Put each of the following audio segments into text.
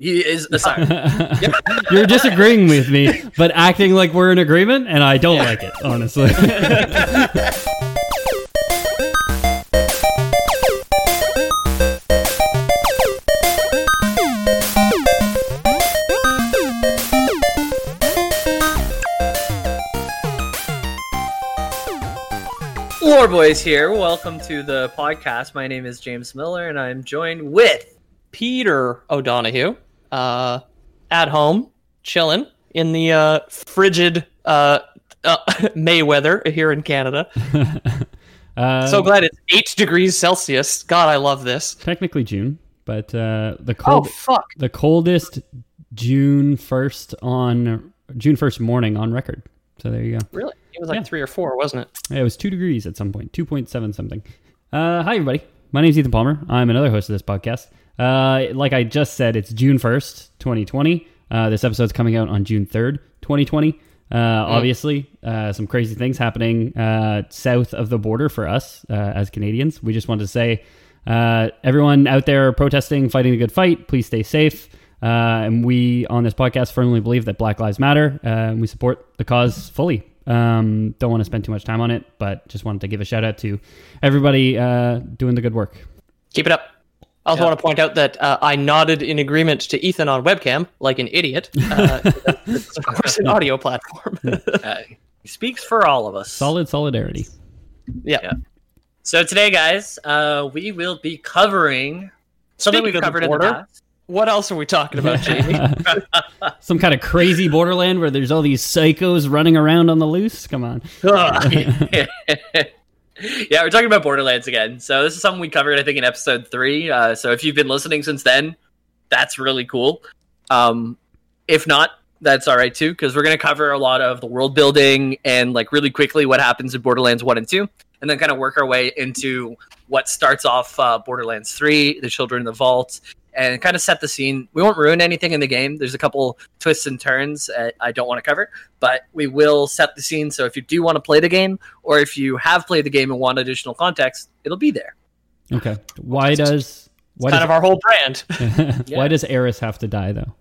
He is sorry. You're disagreeing with me, but acting like we're in agreement, and I don't like it, honestly. Lore Boys here. Welcome to the podcast. My name is James Miller, and I'm joined with Peter O'Donohue, uh, at home, chilling in the uh, frigid uh, uh, May weather here in Canada. Uh, so glad it's eight degrees Celsius. God, I love this. technically June, but uh, the Oh fuck! the coldest June first on June first morning on record. So there you go. Really? It was like Yeah. three or four, wasn't it? Yeah, It was two degrees at some point, two point seven something. Uh, hi everybody, my name is Ethan Palmer. I'm another host of this podcast. Uh, like I just said, it's June first, 2020. Uh, this episode's coming out on June third, 2020. Uh, Obviously, uh, some crazy things happening uh, south of the border for us uh, as Canadians. We just wanted to say, uh, everyone out there protesting, fighting a good fight, please stay safe. Uh, and we on this podcast firmly believe that Black Lives Matter. Uh, and we support the cause fully. Um, don't want to spend too much time on it, but just wanted to give a shout out to everybody uh, doing the good work. Keep it up. I also want to point out that uh, I nodded in agreement to Ethan on webcam, like an idiot. Uh, it's of course an audio platform. uh, he speaks for all of us. Solid solidarity. yeah. Yeah. So today, guys, uh, we will be covering something we've of the covered in the past. What else are we talking about, Jamie? Some kind of crazy borderland where there's all these psychos running around on the loose. Come on. yeah, we're talking about Borderlands again. So this is something we covered, I think, in episode three. Uh, so if you've been listening since then, that's really cool. Um, if not, that's all right too, because we're going to cover a lot of the world building and like really quickly what happens in Borderlands one and two, and then kind of work our way into what starts off uh, Borderlands three, the Children in the Vault, and kind of set the scene. We won't ruin anything in the game. There's a couple twists and turns uh, I don't want to cover, but we will set the scene. So if you do want to play the game, or if you have played the game and want additional context, it'll be there. Okay. Why does why kind does, of our whole brand. why does Eris have to die though,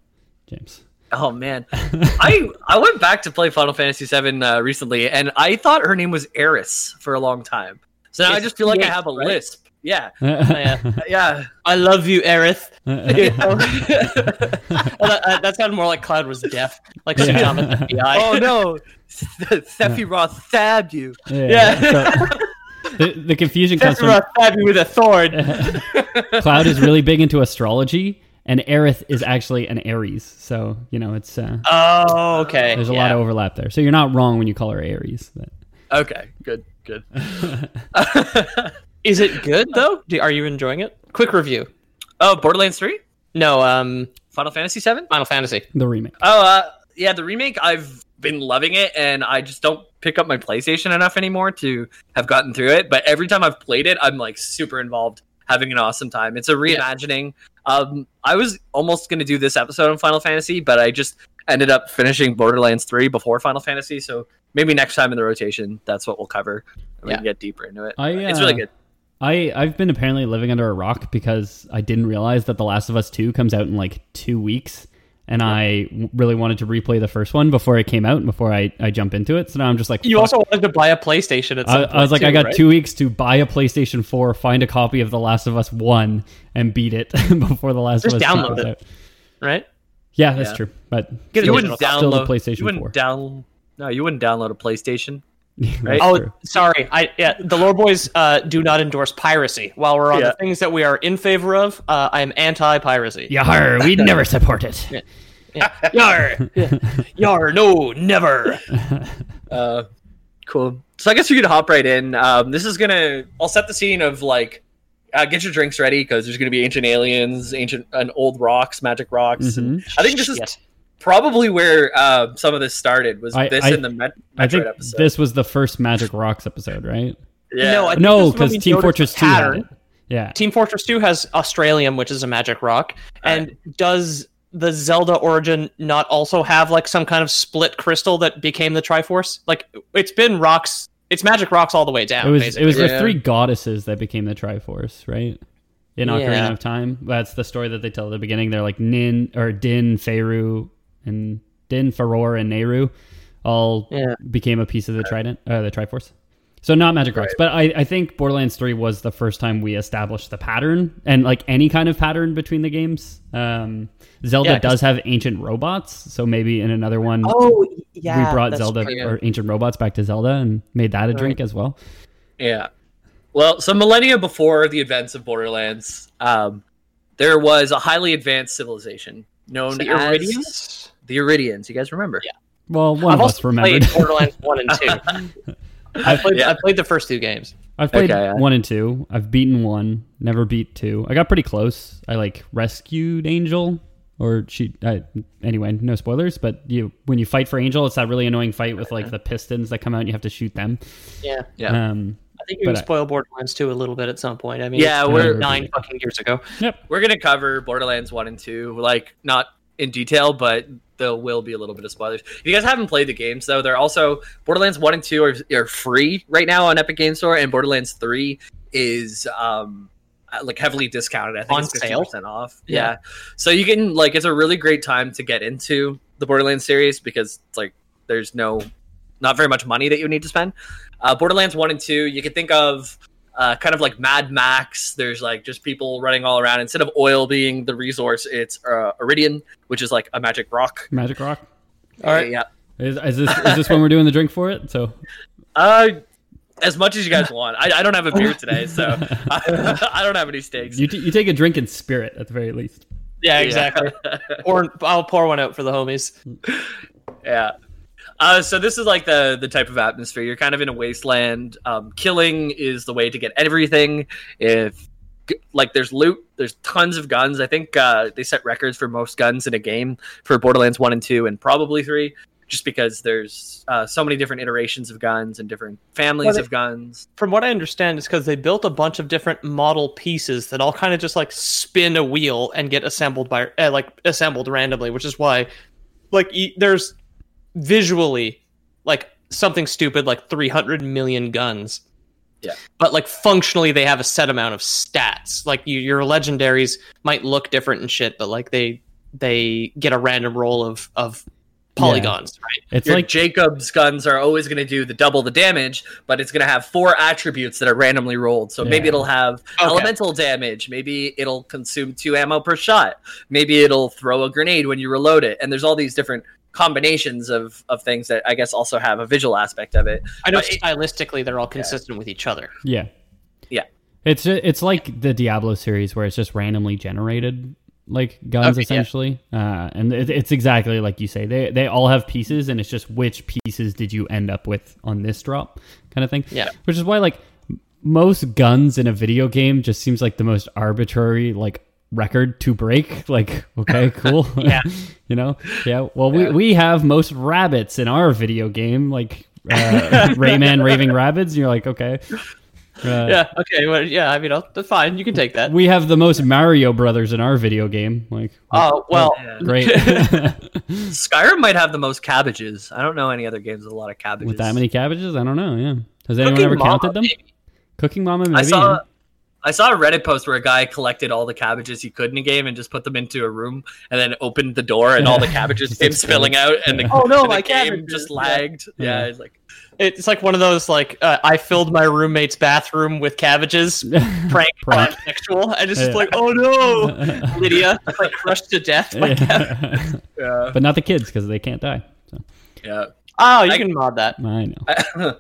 James? Oh man, I I went back to play Final Fantasy VII uh, recently, and I thought her name was Eris for a long time. So now I just feel like I have a right? lisp. Yeah, yeah. yeah. I love you, Aerith. You know? well, that, uh, that sounded more like Cloud was deaf, like some Yeah. at the FBI. Oh no, Sephiroth stabbed you. yeah. so the, the confusion comes from Sephiroth stabbed me with a sword. Cloud is really big into astrology, and Aerith is actually an Aries. So you know it's uh, Oh, okay. there's a yeah. lot of overlap there. So you're not wrong when you call her Aries. But. Okay, good, good. Is it good though? Do, are you enjoying it? Quick review. oh, Borderlands Three, No, um, Final Fantasy Seven. Final Fantasy. The remake. Oh, uh, yeah, the remake. I've been loving it, and I just don't pick up my PlayStation enough anymore to have gotten through it. But every time I've played it, I'm like super involved, having an awesome time. It's a reimagining. Um, I was almost going to do this episode on Final Fantasy, but I just ended up finishing Borderlands Three before Final Fantasy. So maybe next time in the rotation, that's what we'll cover. And We Yeah. can get deeper into it. I, it's uh, really good. I I've been apparently living under a rock because I didn't realize that The Last of Us Two comes out in like two weeks, and I really wanted to replay the first one before it came out and before I I jump into it. So now I'm just like, You fuck. also wanted to buy a PlayStation at some I, point. I was like, too, I got right? two weeks to buy a PlayStation 4, find a copy of The Last of Us 1, and beat it before The Last Just of Us 2 download comes it. out. right? Yeah, that's Yeah. true. But still, You wouldn't still the download PlayStation You wouldn't 4. down. No, you wouldn't download a PlayStation. Right? Oh, True. sorry. I yeah, the lore Boys uh, do not endorse piracy. While we're on Yeah. the things that we are in favor of, uh, I am anti-piracy. Yar, we never support it. Yar, yar, no, never. Uh, cool. So I guess we could hop right in. Um, this is gonna. I'll set the scene of like uh, get your drinks ready because there's going to be ancient aliens, ancient and old rocks, magic rocks. And Mhm. I think this is Shit. Probably where uh, some of this started. Was I- this I- in the Met- I think episode? this was the first Magic Rocks episode, right? yeah. No, I think No, this is when because Team Fortress 2 had it. Yeah. Team Fortress 2 has Australium, which is a magic rock. And does the Zelda origin not also have like some kind of split crystal that became the Triforce? Like it's been rocks, it's magic rocks all the way down. It was basically. it was the three goddesses that became the Triforce, right? In Ocarina Yeah. of Time. That's the story that they tell at the beginning. They're like Nin or Din, Feyru, and Din, Farore, and Nayru all Yeah. became a piece of the Trident, uh, the Triforce. So not Magic Rocks, but I, I think Borderlands Three was the first time we established the pattern and like any kind of pattern between the games. Um, Zelda Yeah, does have ancient robots, so maybe in another one Oh, yeah. we brought Zelda true. or ancient robots back to Zelda and made that a drink as well. Yeah. Well, so millennia before the events of Borderlands, um, there was a highly advanced civilization known The as? The Eridians. You guys remember? Yeah. Well, one I've of us remembered. played Borderlands 1 and 2. I played, Yeah. I played the first two games. I've played Okay, yeah. one and two. I've beaten one, never beat two. I got pretty close. I like rescued Angel, or she. I, anyway, no spoilers. But you, when you fight for Angel, it's that really annoying fight with like the pistons that come out. and You have to shoot them. Yeah. Yeah. Um, I think we But can I- spoil Borderlands 2 a little bit at some point. I mean, Yeah, we're- nine fucking years ago. yep. We're gonna cover Borderlands one and two, like not in detail, but there will be a little bit of spoilers. If you guys haven't played the games, though, they're also Borderlands one and two are, are free right now on Epic Game Store, and Borderlands three is um uh, like heavily discounted. I think On it's sale? percent off. Yeah. Yeah. so you can like it's a really great time to get into the Borderlands series because it's like there's no not very much money that you need to spend. Uh, Borderlands one and two, you can think of uh, kind of like Mad Max. There's like just people running all around. Instead of oil being the resource, it's uh, Eridian, which is like a magic rock. Magic Rock. All right. Yeah. Is, is this is this when we're doing the drink for it? So Uh, as much as you guys want. I, I don't have a beer today, so I, I don't have any stakes. you t- you take a drink in spirit at the very least. Yeah, exactly. or I'll pour one out for the homies. yeah. Uh, so this is like the the type of atmosphere. You're kind of in a wasteland. Um, killing is the way to get everything. If like there's loot, there's tons of guns. I think uh, they set records for most guns in a game for Borderlands one and two, and probably three, just because there's uh, so many different iterations of guns and different families Well, they- of guns. From what I understand, it's because they built a bunch of different model pieces that all kind of just like spin a wheel and get assembled by uh, like assembled randomly, which is why like e- there's visually like something stupid like 300 million guns. Yeah. But like functionally they have a set amount of stats. Like you, your legendaries might look different and shit, but like they they get a random roll of of polygons, right? It's Your like Jacob's guns are always going to do the double the damage, but it's going to have four attributes that are randomly rolled. So maybe it'll have Okay. elemental damage. Maybe it'll consume two ammo per shot. Maybe it'll throw a grenade when you reload it. And there's all these different combinations of, of things that I guess also have a visual aspect of it. I know But it- stylistically they're all consistent with each other. Yeah. Yeah. It's it's like the Diablo series where it's just randomly generated like guns Okay, yeah. essentially. Uh, and it, it's exactly like you say. They they all have pieces and it's just which pieces did you end up with on this drop kind of thing. Yeah. Which is why like most guns in a video game just seems like the most arbitrary like record to break like okay cool Yeah. you know yeah well we we have most rabbits in our video game like uh, Rayman Raving Rabbids and you're like okay uh, Yeah. Okay. Well, yeah. I mean, I'll, that's fine. You can take that. we have the most Mario Brothers in our video game. Like, Oh well. Yeah. great. Skyrim might have the most cabbages. I don't know any other games with a lot of cabbages. With that many cabbages, I don't know. Yeah, has anyone Cooking ever Mama, counted them? maybe. Cooking Mama, maybe. I saw yeah. I saw a Reddit post where a guy collected all the cabbages he could in a game and just put them into a room and then opened the door and all the cabbages came spilling out and the, Oh, no, and the my game cabbages. just lagged. Yeah, Yeah. it's like It's like one of those like uh, I filled my roommate's bathroom with cabbages. Prank, Prank. sexual, and it's just Yeah. like, oh no, Lydia like crushed to death by cabbages. yeah, but not the kids because they can't die. So, yeah. Oh, you I- can mod that. I know.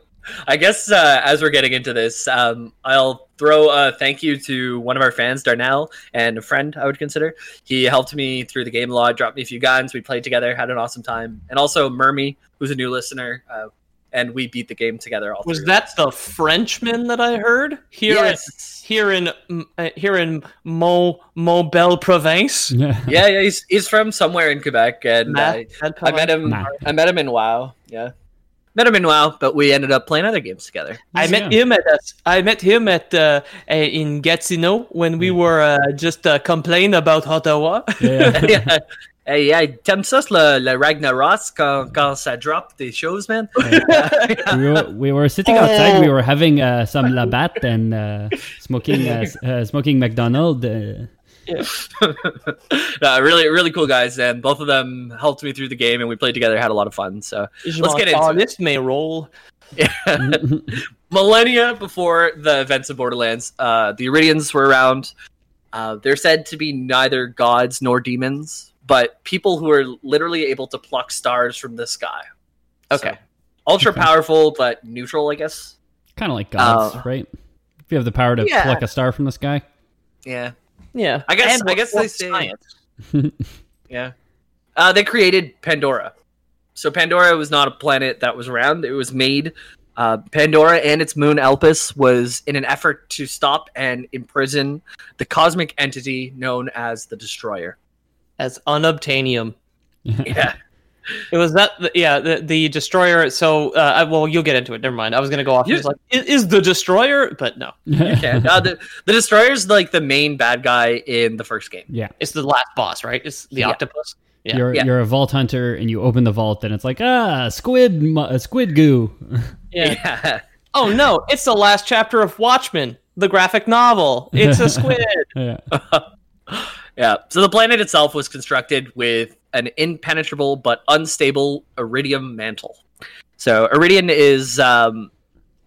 I guess uh, as we're getting into this, um, I'll throw a thank you to one of our fans, Darnell, and a friend I would consider. He helped me through the game a lot, dropped me a few guns. We played together, had an awesome time. And also Mermy, who's a new listener. Uh, and we beat the game together. All Was that the Frenchman that I heard here? Yes. here in uh, here in Mo Mobile Province. yeah. Yeah, yeah, he's he's from somewhere in Quebec, and uh, Matt- Matt I met him. Matt. I met him in WoW. Yeah, met him in WoW, but we ended up playing other games together. I met Yeah. him at a, I met him at uh, uh, in Gatineau when we were uh, just uh, complaining about Ottawa. Yeah. yeah. Hey, yeah, t'aimes ça le, le Ragnaros quand, quand ça drop des choses, man? we, were, we were sitting outside. We were having uh, some labatt and uh, smoking uh, uh, smoking McDonald. Uh, no, really, really cool guys, and both of them helped me through the game, and we played together, had a lot of fun. So let's get into it. this may roll. millennia before the events of Borderlands, uh, the Eridians were around. Uh, they're said to be neither gods nor demons, but people who are literally able to pluck stars from the sky. Okay. So, ultra powerful, but neutral, I guess. kind of like gods, Uh, right? If you have the power to yeah. pluck a star from the sky. Yeah, Yeah, I guess. And I guess they say. science. Yeah. Uh, they created Pandora. So Pandora was not a planet that was around. It was made. Uh, Pandora and its moon Elpis was in an effort to stop and imprison the cosmic entity known as the Destroyer. as unobtainium. Yeah. It was that, yeah, the, the destroyer. So, uh, I- well, you'll get into it. Never mind. I was going to go off. You- Just like, is, is the destroyer? But no, Okay. Uh, the, the Destroyer's like the main bad guy in the first game. yeah. it's the last boss, right? It's the Yeah. octopus. Yeah. You're Yeah. you're a vault hunter and you open the vault and it's like ah squid mu- uh, squid goo. Yeah. Yeah. Oh no, it's the last chapter of Watchmen, the graphic novel. It's a squid. yeah. Yeah. So the planet itself was constructed with an impenetrable but unstable Eridium mantle. So Eridium is um,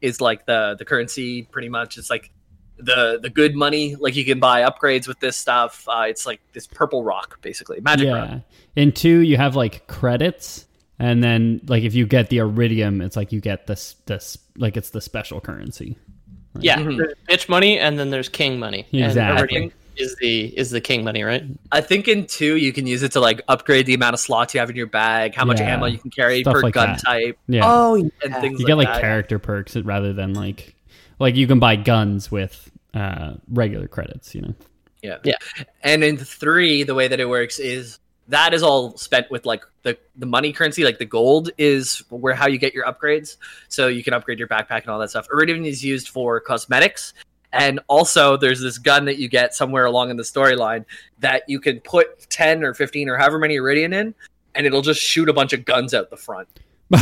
is like the the currency pretty much. It's like the the good money. Like you can buy upgrades with this stuff. Uh, it's like this purple rock, basically magic rock. Yeah. In two, you have like credits, and then like if you get the Eridium, it's like you get this this like it's the special currency. Yeah, Mhm. bitch money and then there's king money. And Exactly. Eridium is the is the king money, right? I think in two you can use it to like upgrade the amount of slots you have in your bag, how much Yeah. ammo you can carry Stuff per like gun that. type, Yeah. Oh, and things you like get like that. character perks rather than like like you can buy guns with uh regular credits. You know. Yeah. Yeah. And in three, the way that it works is that is all spent with like the, the money currency, like the gold is where how you get your upgrades. So you can upgrade your backpack and all that stuff. Eridium is used for cosmetics. And also there's this gun that you get somewhere along in the storyline that you can put 10 or 15 or however many Eridium in, and it'll just shoot a bunch of guns out the front.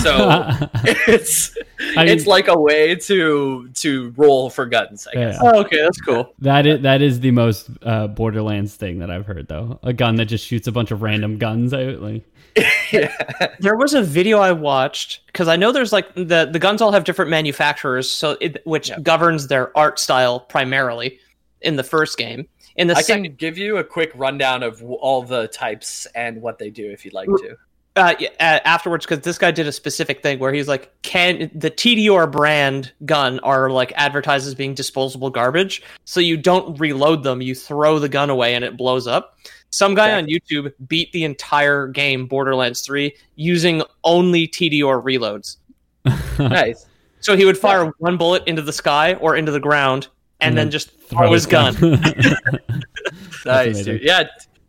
So it's I- it's like a way to to roll for guns, I guess. Yeah. Oh, okay, that's cool. That is that is the most uh, Borderlands thing that I've heard though. A gun that just shoots a bunch of random guns out. Like There was a video I watched because I know there's like the the guns all have different manufacturers, so it, which governs their art style primarily in the first game. In the I second, can give you a quick rundown of all the types and what they do if you'd like to. uh, yeah, afterwards because this guy did a specific thing where he's like, "Can the Tediore brand gun are like advertised as being disposable garbage? So you don't reload them; you throw the gun away and it blows up." Some guy Okay. on YouTube beat the entire game Borderlands 3 using only Tediore reloads. nice. So he would fire one bullet into the sky or into the ground, and, And then then just throw his gun. Nice, dude. Yeah,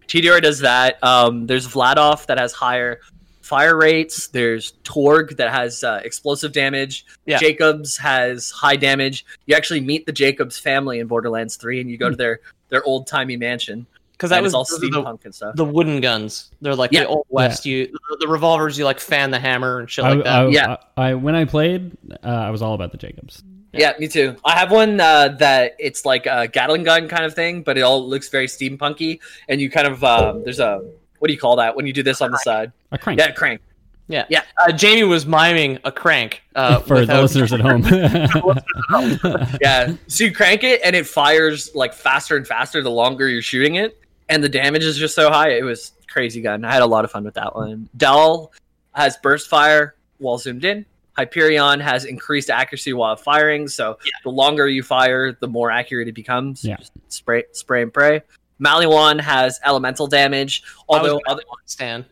Tediore does that. Um, there's Vladoff that has higher fire rates. There's Torgue that has uh, explosive damage. Yeah. Jacobs has high damage. You actually meet the Jacobs family in Borderlands 3 and you go to their, their old timey mansion. Because that and was all those the, steampunk and stuff. the wooden guns. They're like Yeah. the old west. You the, the revolvers. You like fan the hammer and shit I, like that. I- Yeah. I, I- when I played, uh, I was all about the Jacobs. Yeah, me too. I have one uh, that it's like a Gatling gun kind of thing, but it all looks very steampunky. And you kind of um, there's a what do you call that when you do this on the side? A crank Yeah, crank. Yeah, Yeah. Uh, Jamie was miming a crank uh, for the listeners at home. Yeah, so you crank it and it fires like faster and faster the longer you're shooting it, and the damage is just so high. It was crazy gun. I had a lot of fun with that one. Dahl has burst fire while zoomed in. Hyperion has increased accuracy while firing, so the longer you fire, the more accurate it becomes. Yeah. Just spray, spray and pray. Maliwan has elemental damage, although other, Stan.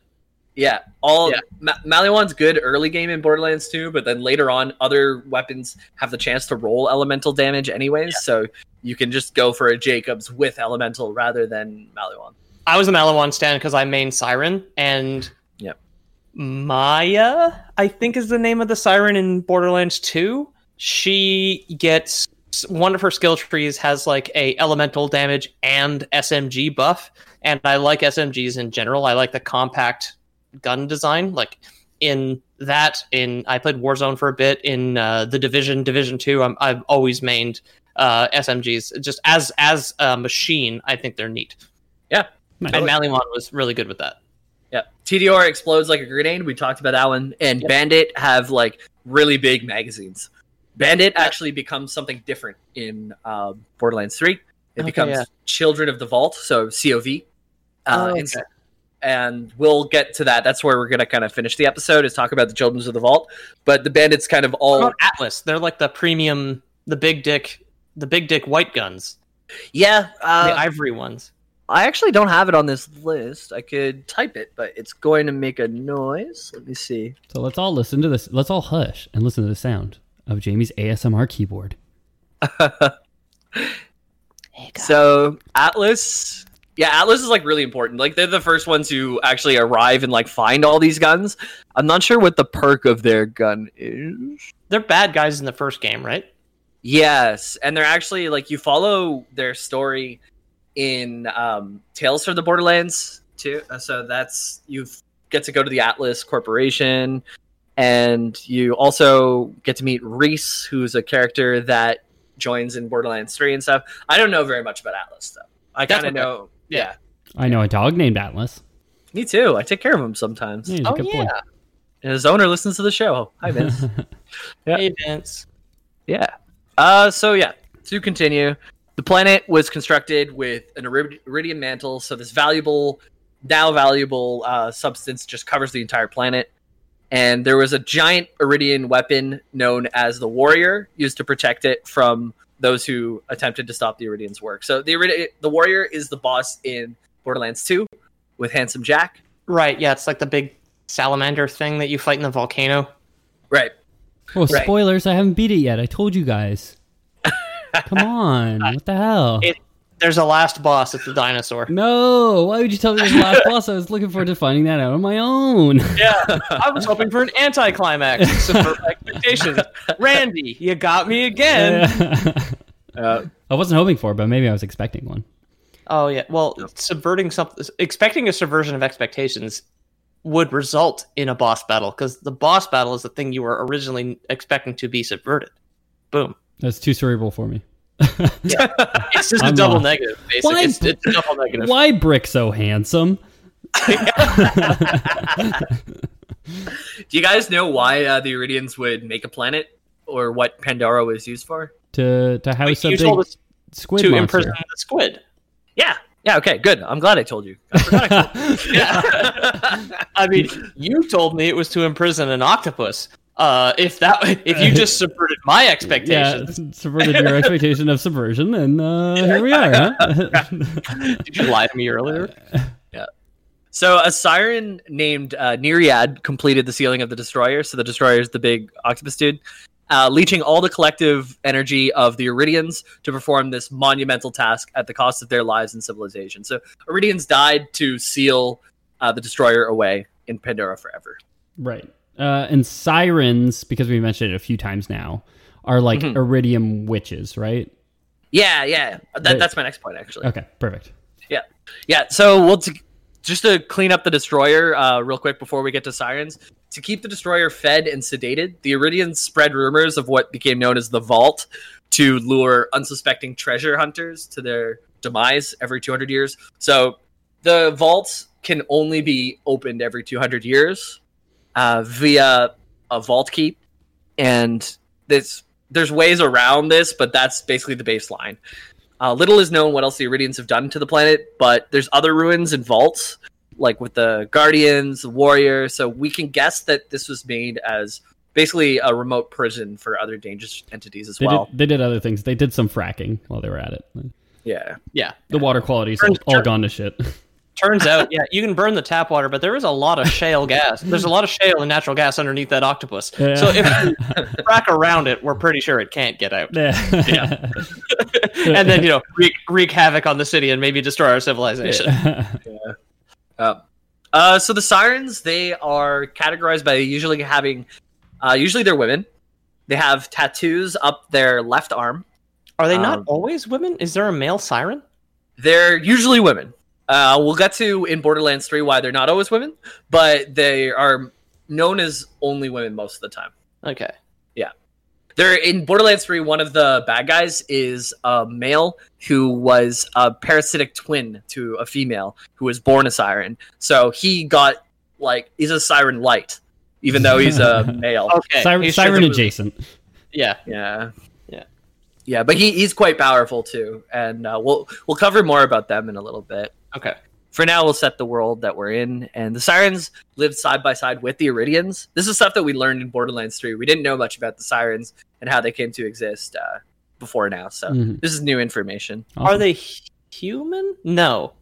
Yeah, all Yeah. Ma- Maliwan's good early game in Borderlands 2, but then later on, other weapons have the chance to roll elemental damage anyways. So you can just go for a Jacobs with elemental rather than Maliwan. I was a Maliwan stand because I main Siren, and Yep. Maya, I think is the name of the Siren in Borderlands 2. She gets one of her skill trees has like a elemental damage and SMG buff, and I like SMGs in general. I like the compact gun design, like in that. In I played Warzone for a bit in uh, the Division Division Two. I'm, I've always mained uh, SMGs just as as a machine. I think they're neat. Yeah. Nice. And Maliwan was really good with that. Yeah. Tediore explodes like a grenade. We talked about that one. And Bandit have like really big magazines. Bandit actually becomes something different in um, Borderlands 3. It Okay, becomes yeah. Children of the Vault, so COV. Uh, Oh, okay. And we'll get to that. That's where we're going to kind of finish the episode is talk about the Children of the Vault. But the Bandits kind of all Atlas? They're like the premium, the big dick, the big dick white guns, yeah. uh, the ivory ones. I actually don't have it on this list. I could type it, but it's going to make a noise. Let me see. So let's all listen to this. Let's all hush and listen to the sound of Jamie's ASMR keyboard. So Atlas, yeah, Atlas is like really important. Like they're the first ones who actually arrive and like find all these guns. I'm not sure what the perk of their gun is. They're bad guys in the first game, right? Yes, and they're actually like you follow their story in um, Tales from the Borderlands too. Uh, So that's you get to go to the Atlas Corporation, and you also get to meet Rhys, who's a character that joins in Borderlands Three and stuff. I don't know very much about Atlas though. I kind of know. Yeah. I know a dog named Atlas. Me too. I take care of him sometimes. Yeah, he's a Oh good boy. yeah. And his owner listens to the show. Hi, Vince. Yeah. Hey Vince. yeah. Uh, so yeah, to continue, the planet was constructed with an irid- Eridium mantle. So this valuable, now valuable uh, substance just covers the entire planet. And there was a giant Eridium weapon known as the Warrior, used to protect it from those who attempted to stop the Eridian's work. So the Irid- the Warrior is the boss in Borderlands 2 with Handsome Jack. Right. Yeah, it's like the big salamander thing that you fight in the volcano. Right. Oh, Right. spoilers! I haven't beat it yet. I told you guys. Come on, what the hell? It, there's a last boss. It's the dinosaur. no, why would you tell me this last boss? I was looking forward to finding that out on my own. Yeah, I was hoping for an anticlimax. to Subvert expectations. Randy, you got me again. Uh, I wasn't hoping for, it, but maybe I was expecting one. Oh yeah. Well, subverting something, expecting a subversion of expectations would result in a boss battle because the boss battle is the thing you were originally expecting to be subverted. Boom. That's too cerebral for me. It's just a I'm double lost. negative. Basically, Why- it's, it's a double negative. Why Brick so handsome? Do you guys know why uh, the Eridians would make a planet or what Pandora was used for? To to house a big squid to monster. imprison the squid. Yeah. Yeah, okay, good. I'm glad I told you. I forgot I told you. Yeah. I mean, you told me it was to imprison an octopus. Uh, if that, if you just subverted my yeah, expectations, subverted your expectation of subversion, and uh, here we are. Huh? did you lie to me earlier? Yeah. So a siren named uh, Nereid completed the sealing of the destroyer. So the destroyer is the big octopus dude, uh, leeching all the collective energy of the Eridians to perform this monumental task at the cost of their lives and civilization. So Eridians died to seal uh, the destroyer away in Pandora forever. right. Uh, and sirens, because we mentioned it a few times now, are like Mhm. Eridium witches, right? Yeah, yeah. That, that's my next point, actually. Okay, perfect. Yeah, yeah. So we'll t- just to clean up the destroyer uh, real quick before we get to sirens. To keep the destroyer fed and sedated, the Eridians spread rumors of what became known as the Vault to lure unsuspecting treasure hunters to their demise every 200 years. So the vaults can only be opened every 200 years uh, via a vault key, and this there's ways around this, but that's basically the baseline. Uh, little is known what else the Eridians have done to the planet, but there's other ruins and vaults, like with the Guardians, the Warrior. So we can guess that this was made as basically a remote prison for other dangerous entities as They well. did. They did other things. They did some fracking while they were at it. Yeah. Yeah. The water quality's all, all gone to shit. turns out, yeah, you can burn the tap water, but there is a lot of shale gas. There's a lot of shale and natural gas underneath that octopus. Yeah. So if we crack around it, we're pretty sure it can't get out. Yeah. and then you know wreak, wreak havoc on the city and maybe destroy our civilization. Uh, uh, so the sirens, they are categorized by usually having, uh, usually they're women. They have tattoos up their left arm. Are they not Um, always women? Is there a male siren? They're usually women. Uh, we'll get to in Borderlands 3 why they're not always women, but they are known as only women most of the time. Okay. Yeah. They're in Borderlands 3, one of the bad guys is a male who was a parasitic twin to a female who was born a siren. So he got like he's a siren light, even though he's a male. Okay. Siren, He's siren adjacent. Yeah. Yeah. Yeah. Yeah, but he, he's quite powerful too, and uh, we'll we'll cover more about them in a little bit. Okay. For now, we'll set the world that we're in, and the Sirens lived side by side with the Eridians. This is stuff that we learned in Borderlands 3. We didn't know much about the Sirens and how they came to exist uh, before now, so Mhm. this is new information. Are they hu- human? No.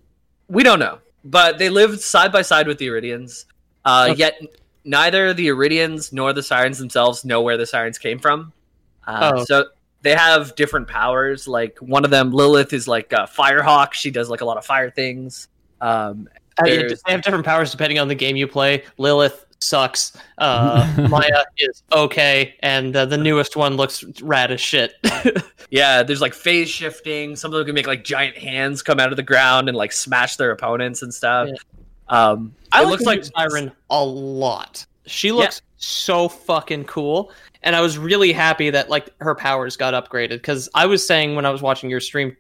We don't know, but they lived side by side with the Eridians. Uh, Okay. Yet neither the Eridians nor the Sirens themselves know where the Sirens came from. Uh, Oh. So they have different powers. Like one of them, Lilith, is like a firehawk. She does like a lot of fire things. Um, Uh, yeah, they have different powers depending on the game you play. Lilith sucks. Uh, Maya is okay, and uh, the newest one looks rad as shit. yeah, there's like phase shifting. Some of them can make like giant hands come out of the ground and like smash their opponents and stuff. Yeah. Um, I it like looks like Siren a lot. She looks so fucking cool, and I was really happy that like her powers got upgraded because I was saying when I was watching your stream,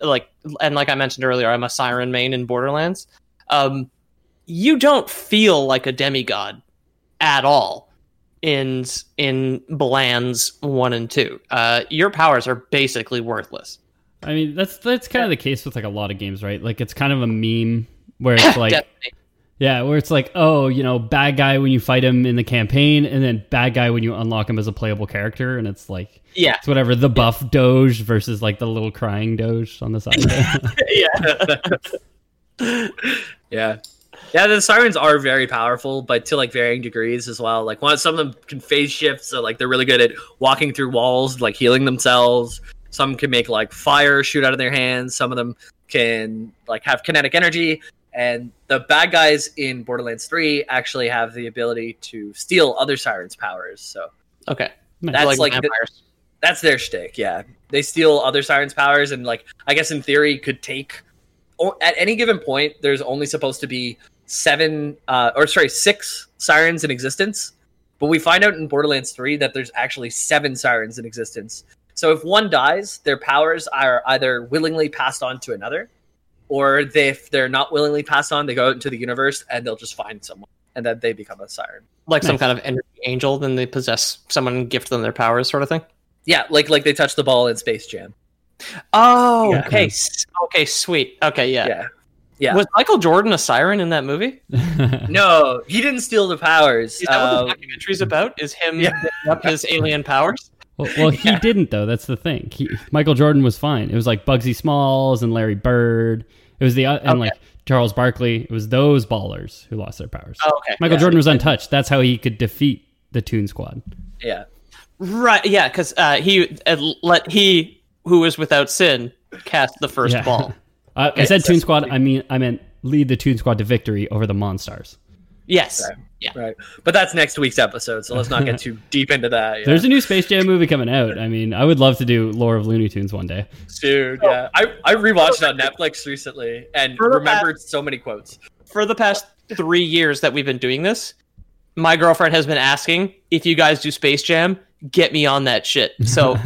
like, and like I mentioned earlier, I'm a Siren main in Borderlands. Um, you don't feel like a demigod at all in in Bland's one and two. Uh, your powers are basically worthless. I mean, that's that's kind of the case with like a lot of games, right? Like it's kind of a meme where it's like. Yeah, where it's like, oh, you know, bad guy when you fight him in the campaign, and then bad guy when you unlock him as a playable character, and it's like Yeah, it's whatever the buff Doge versus like the little crying Doge on the side. yeah. Yeah. Yeah, the sirens are very powerful, but to like varying degrees as well. Like one some of them can phase shift, so like they're really good at walking through walls, like healing themselves. Some can make like fire shoot out of their hands. Some of them can like have kinetic energy. And the bad guys in Borderlands 3 actually have the ability to steal other sirens' powers. So Okay, That's like the- that's their shtick. Yeah, they steal other sirens' powers, and like I guess in theory could take. Or at any given point, there's only supposed to be seven, uh, or sorry, six sirens in existence. But we find out in Borderlands Three that there's actually seven sirens in existence. So if one dies, their powers are either willingly passed on to another, or they, if they're not willingly passed on, they go out into the universe and they'll just find someone, and then they become a siren. like some kind of energy angel, then they possess someone and gift them their powers, sort of thing. Yeah, like like they touch the ball in Space Jam. Oh, Yeah. okay, okay, sweet. Okay, yeah. Yeah. Yeah. Was Michael Jordan a siren in that movie? No, he didn't steal the powers. Is that what Um, the documentary's about? Is him yeah. giving up his alien powers? Well, well he didn't though. That's the thing. He, Michael Jordan was fine. It was like Bugsy Smalls and Larry Bird. It was the uh, and Okay. like Charles Barkley. It was those ballers who lost their powers. Oh, okay. Michael yeah. Jordan was untouched. That's how he could defeat the Toon Squad. yeah. Right, yeah, because uh, he uh, let he who was without sin cast the first Yeah. ball. Uh, I said Toon Squad. I mean, I meant lead the Toon Squad to victory over the Monstars. Yes. Right. Yeah. Right. But that's next week's episode, so let's not get too deep into that. Yeah. There's a new Space Jam movie coming out. I mean, I would love to do Lore of Looney Tunes one day. Dude, yeah. I, I rewatched it on Netflix recently and For the remembered so many quotes. For the past three years that we've been doing this, my girlfriend has been asking if you guys do Space Jam, get me on that shit. So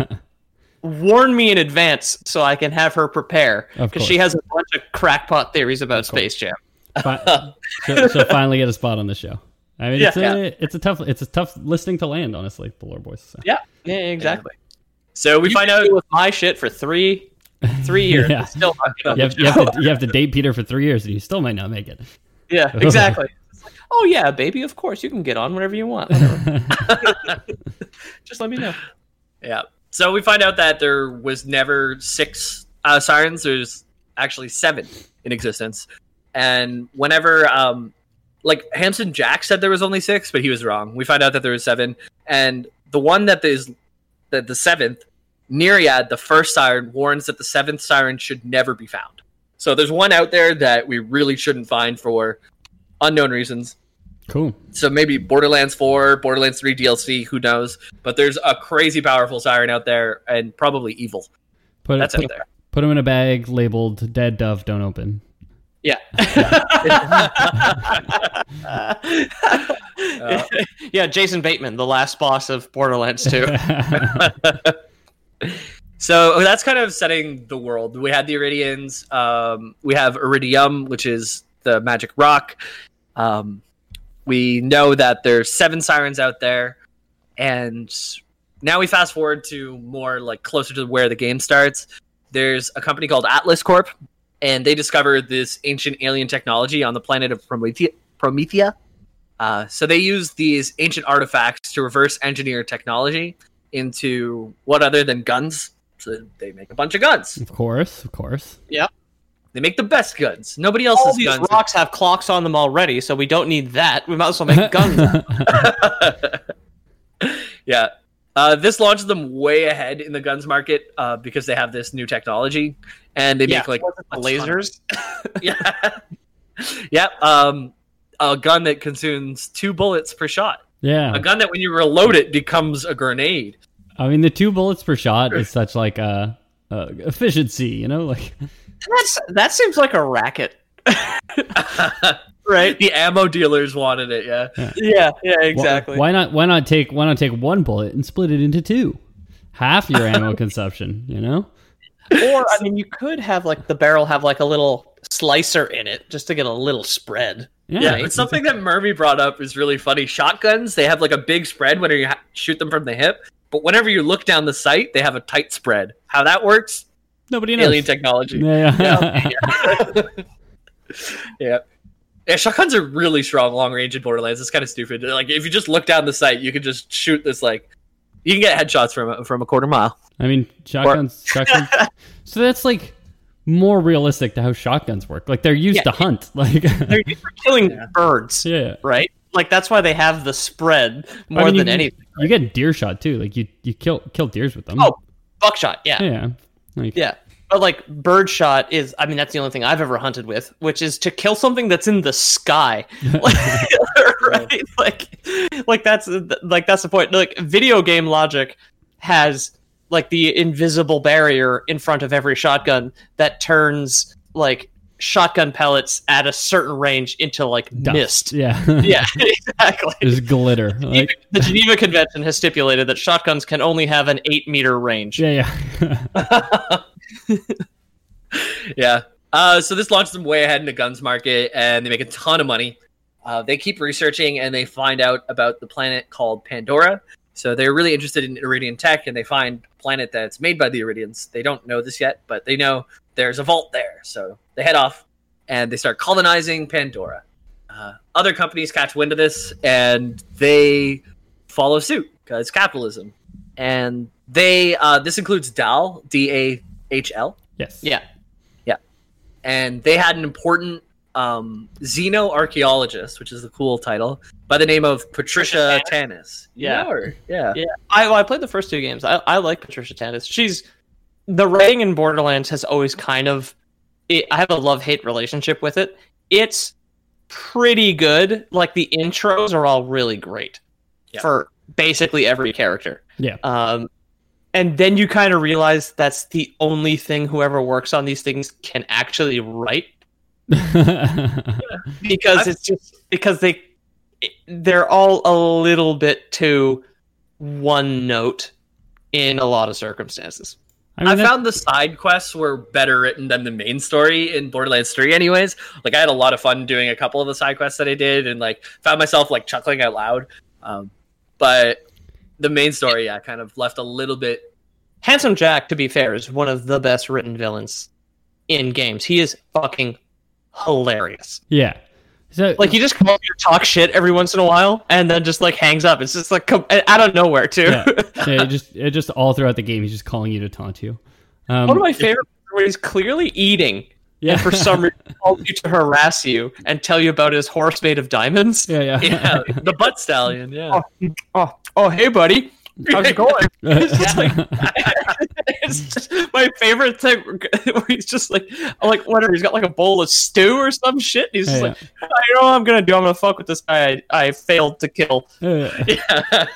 warn me in advance so I can have her prepare because she has a bunch of crackpot theories about Space Jam. Fi- she'll, she'll finally get a spot on the show. I mean, Yeah. it's a it's a tough it's a tough listing to land, honestly. The Lore Boys. So. Yeah, yeah, exactly. So we You find out with my shit for three, three years. Yeah. Still not You have, you, have to, you have to date Peter for three years, and you still might not make it. Yeah, exactly. Like, oh yeah, baby. Of course, you can get on whenever you want. Just let me know. Yeah. So we find out that there was never six uh, sirens. There's actually seven in existence. and whenever um, like Handsome Jack said there was only six, but he was wrong. We find out that there was seven, and the one that is that the seventh Nereid, the first siren, warns that the seventh siren should never be found. So there's one out there that we really shouldn't find for unknown reasons. Cool. So maybe Borderlands 4, Borderlands 3 DLC, who knows? But there's a crazy powerful siren out there and probably evil. Put That's put, out there. Put them in a bag labeled "Dead Dove, Don't Open." Yeah. yeah, Jason Bateman, the last boss of Borderlands 2. So that's kind of setting the world. We had the Eridians. Um, we have Eridium, which is the magic rock. Um, we know that there's seven sirens out there, and now we fast forward to more like closer to where the game starts. There's a company called Atlas Corp, and they discover this ancient alien technology on the planet of Promethea. Promethea. Uh, so they use these ancient artifacts to reverse engineer technology into what other than guns. So they make a bunch of guns. of course, of course. Yeah. They make the best guns. Nobody All else's these guns. rocks have clocks on them already, so we don't need that. We might as well make guns. yeah. Uh, this launches them way ahead in the guns market uh, because they have this new technology and they yeah, make like was it the a ton of- lasers. yeah, yeah. Um, a gun that consumes two bullets per shot. Yeah. A gun that when you reload it becomes a grenade. I mean, the two bullets per shot is such like a, uh efficiency. You know, like That's that seems like a racket. right? the ammo dealers wanted it. Yeah. Yeah, yeah, wh- exactly. Why not? Why not take? Why not take one bullet and split it into two? Half your ammo consumption. You know. Or I mean, you could have like the barrel have like a little slicer in it just to get a little spread. Yeah. Yeah, but something that Murphy brought up is really funny. Shotguns, they have like a big spread when you ha- shoot them from the hip, but whenever you look down the sight, they have a tight spread. How that works? Nobody knows. Alien technology. Yeah. Yeah. yeah. Yeah, shotguns are really strong long range in Borderlands. It's kind of stupid. Like if you just look down the sight, you can just shoot this like you can get headshots from a, from a quarter mile. I mean, shotguns. shotguns. So that's like more realistic to how shotguns work. Like they're used Yeah. to hunt. Like They're used for killing birds, yeah. right? Like that's why they have the spread more I mean, than can- anything. You get deer shot too. Like you you kill kill deers with them. Oh, buckshot, yeah. yeah. Like Yeah. But like birdshot is I mean that's the only thing I've ever hunted with, which is to kill something that's in the sky. right? Like like that's like that's the point. Like video game logic has like the invisible barrier in front of every shotgun that turns like shotgun pellets at a certain range into like dust. mist. Yeah. Yeah, exactly. Just glitter. Like the Geneva Convention has stipulated that shotguns can only have an eight meter range. yeah, yeah. yeah. Uh, so this launches them way ahead in the guns market, and they make a ton of money. Uh, they keep researching, and they find out about the planet called Pandora. So they're really interested in Eridian tech, and they find a planet that's made by the Eridians. They don't know this yet, but they know there's a vault there. So they head off, and they start colonizing Pandora. Uh, other companies catch wind of this, and they follow suit because capitalism. And they uh, this includes Dahl, D A H L yes. Yeah. Yeah. And they had an important um, xenoarchaeologist, which is the cool title, by the name of Patricia Tanis. You Yeah. know yeah, Yeah, I, well, I played the first two games. I, I like Patricia Tanis. She's the writing in Borderlands has always kind of. It, I have a love hate relationship with it. It's pretty good. Like the intros are all really great Yeah. for basically every character. Yeah. Um, and then you kind of realize that's the only thing whoever works on these things can actually write because I've- it's just because they they're all a little bit too one note in a lot of circumstances. I mean, I found the side quests were better written than the main story in Borderlands 3 anyways. Like I had a lot of fun doing a couple of the side quests that I did and like found myself like chuckling out loud. Um, but the main story, yeah, kind of left a little bit Handsome Jack, to be fair, is one of the best written villains in games. He is fucking hilarious. yeah. So Like he just comes up here, talk shit every once in a while, and then just like hangs up. It's just like come out of nowhere too. yeah, yeah, it just it just all throughout the game, he's just calling you to taunt you. Um, One of my favorite when he's clearly eating Yeah. and for some reason called you to harass you and tell you about his horse made of diamonds. yeah, yeah. Yeah, the butt stallion. Yeah. Oh, oh, oh, hey, buddy. How's it going? It's just like it's just my favorite thing where he's just like, I'm like whatever. He's got like a bowl of stew or some shit. And he's just Yeah, like, "Oh, you know what I'm gonna do? I'm gonna fuck with this guy I, I failed to kill. Yeah. Yeah.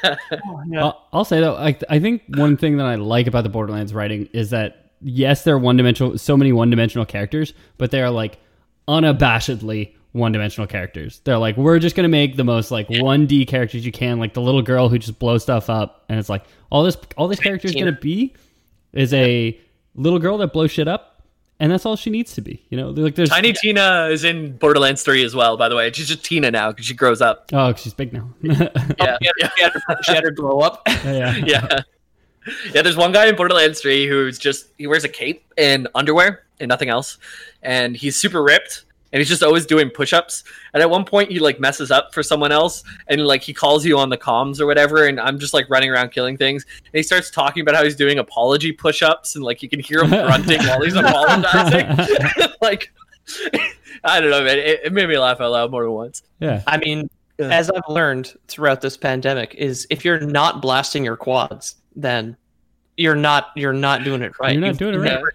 Yeah. I'll, I'll say though, I, I think one thing that I like about the Borderlands writing is that yes, they're one dimensional, so many one dimensional characters, but they are like unabashedly one dimensional characters. They're like, we're just gonna make the most like one D characters you can, like the little girl who just blows stuff up, and it's like all this all this character is gonna be is a little girl that blows shit up, and that's all she needs to be. You know, like there's Tiny Tina is in Borderlands 3 as well, by the way. She's just Tina now because she grows up. oh, she's big now. Yeah. She had, she had her, she had her glow up. yeah, yeah. Yeah, there's one guy in Borderlands 3 who's just he wears a cape and underwear and nothing else. And he's super ripped and he's just always doing push-ups. And at one point he like messes up for someone else and like he calls you on the comms or whatever and I'm just like running around killing things. And he starts talking about how he's doing apology push-ups and like you can hear him grunting while he's apologizing. like I don't know, man. It, it made me laugh out loud more than once. yeah. I mean, as I've learned throughout this pandemic, is if you're not blasting your quads, then you're not you're not doing it right. You're not You've doing it right. Never,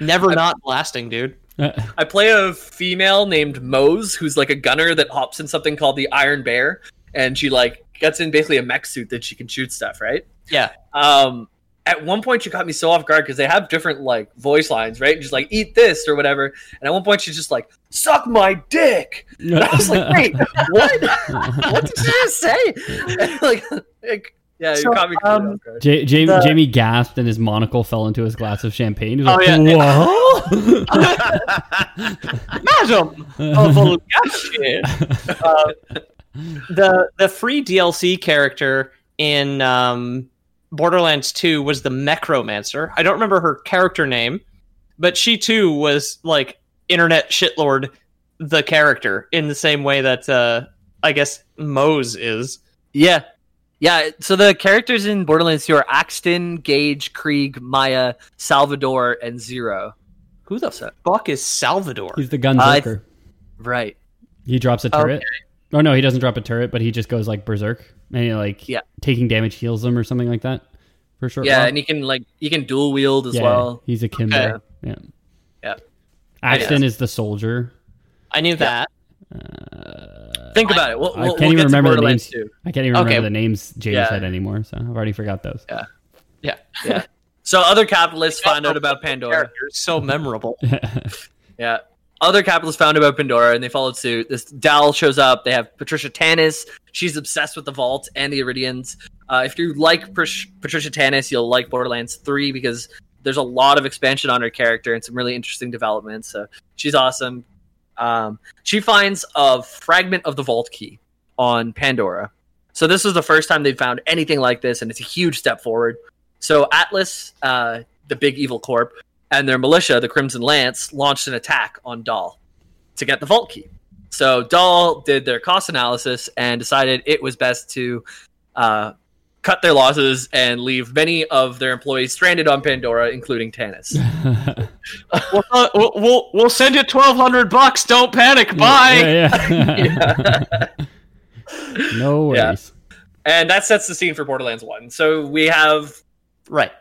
never not blasting, dude. I play a female named Moze, who's like a gunner that hops in something called the Iron Bear, and she like gets in basically a mech suit that she can shoot stuff, right? Yeah. Um, at one point, she caught me so off guard because they have different like voice lines, right? And Just like eat this or whatever. And at one point, she's just like "suck my dick." And I was like, "Wait, what? what did you just say?" And, like, like, yeah, you So, caught me completely um, off guard. J- Jamie, The- Jamie gasped and his monocle fell into his glass of champagne. He was Oh, like, yeah. "What?" Madam of Uh, the the free DLC character in um, Borderlands 2 was the Necromancer. I don't remember her character name, but she too was like internet shitlord the character in the same way that uh, I guess Moze is. Yeah. Yeah, so the characters in Borderlands 2 are Axton, Gage, Krieg, Maya, Salvador, and Zero. Who the fuck is Salvador? He's the gun I- zerker. Right. He drops a turret. Oh no, he doesn't drop a turret, but he just goes like berserk and he, like Yeah. taking damage heals them or something like that. For sure. Yeah, and he can like he can dual wield as yeah, well. he's a Kimbo. Okay. Yeah. Yeah. Axton is the soldier. I knew that. Uh, Think about it. We'll, I we'll, can't we'll even get remember the names. 2. I can't even Okay. remember the names James Yeah. said anymore, so I've already forgot those. Yeah. Yeah. Yeah. So other capitalists found out about Pandora. Character is so memorable. Yeah. Other capitalists found out about Pandora and they followed suit. This Dahl shows up. They have Patricia Tanis. She's obsessed with the Vault and the Eridians. Uh, if you like Pris- Patricia Tanis, you'll like Borderlands 3 because there's a lot of expansion on her character and some really interesting developments. So she's awesome. Um, she finds a fragment of the Vault key on Pandora. So this is the first time they've found anything like this, and it's a huge step forward. So Atlas, uh, the big evil corp, and their militia, the Crimson Lance, launched an attack on Dahl to get the vault key. So Dahl did their cost analysis and decided it was best to uh, cut their losses and leave many of their employees stranded on Pandora, including Tanis. we'll, uh, we'll, we'll we'll send you twelve hundred bucks. Don't panic. Bye. Yeah, yeah. no Yeah. worries. and that sets the scene for Borderlands 1. So we have Right.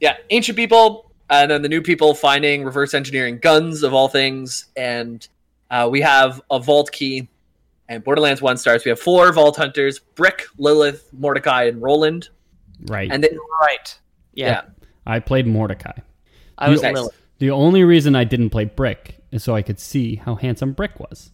yeah, ancient people, and then the new people finding reverse engineering guns of all things, and uh, we have a vault key. And Borderlands One starts. We have four vault hunters: Brick, Lilith, Mordecai, and Roland. Right. And they, Right. Yeah. yeah, I played Mordecai. I was Nice. Lilith. The only reason I didn't play Brick is so I could see how handsome Brick was.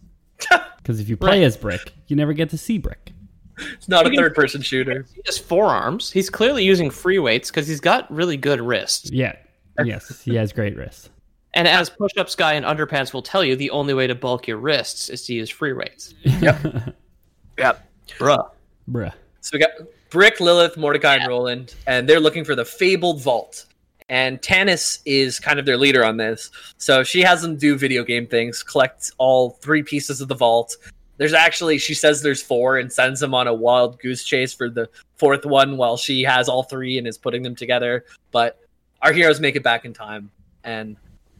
Because if you play as Brick, you never get to see Brick. it's not a third-person shooter. He has forearms. He's clearly using free weights because he's got really good wrists. Yeah. Yes, he has great wrists. And as push-ups guy in underpants will tell you, the only way to bulk your wrists is to use free weights. Yeah. Bruh. Bruh. So we got Brick, Lilith, Mordecai, and Roland, and they're looking for the fabled vault. And Tanis is kind of their leader on this. So she has them do video game things, collect all three pieces of the vault. There's actually, she says there's four and sends them on a wild goose chase for the fourth one while she has all three and is putting them together. But our heroes make it back in time. And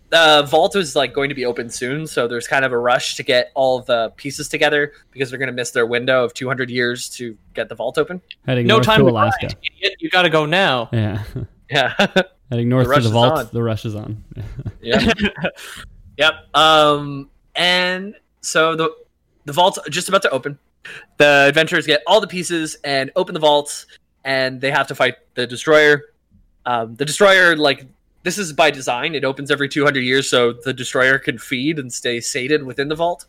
the vault is like going to be open soon, so there's kind of a rush to get all the pieces together because they're going to miss their window of 200 years to get the vault open. Heading No north time to to Alaska. grind, idiot. You got to go now. Yeah. Yeah. Heading north to the is vault. on. The rush is on. yep. yep. Um, and so the the vault's just about to open. The adventurers get all the pieces and open the vaults, and they have to fight the destroyer. Um, the destroyer, like this is by design. It opens every 200 years, so the destroyer can feed and stay sated within the vault.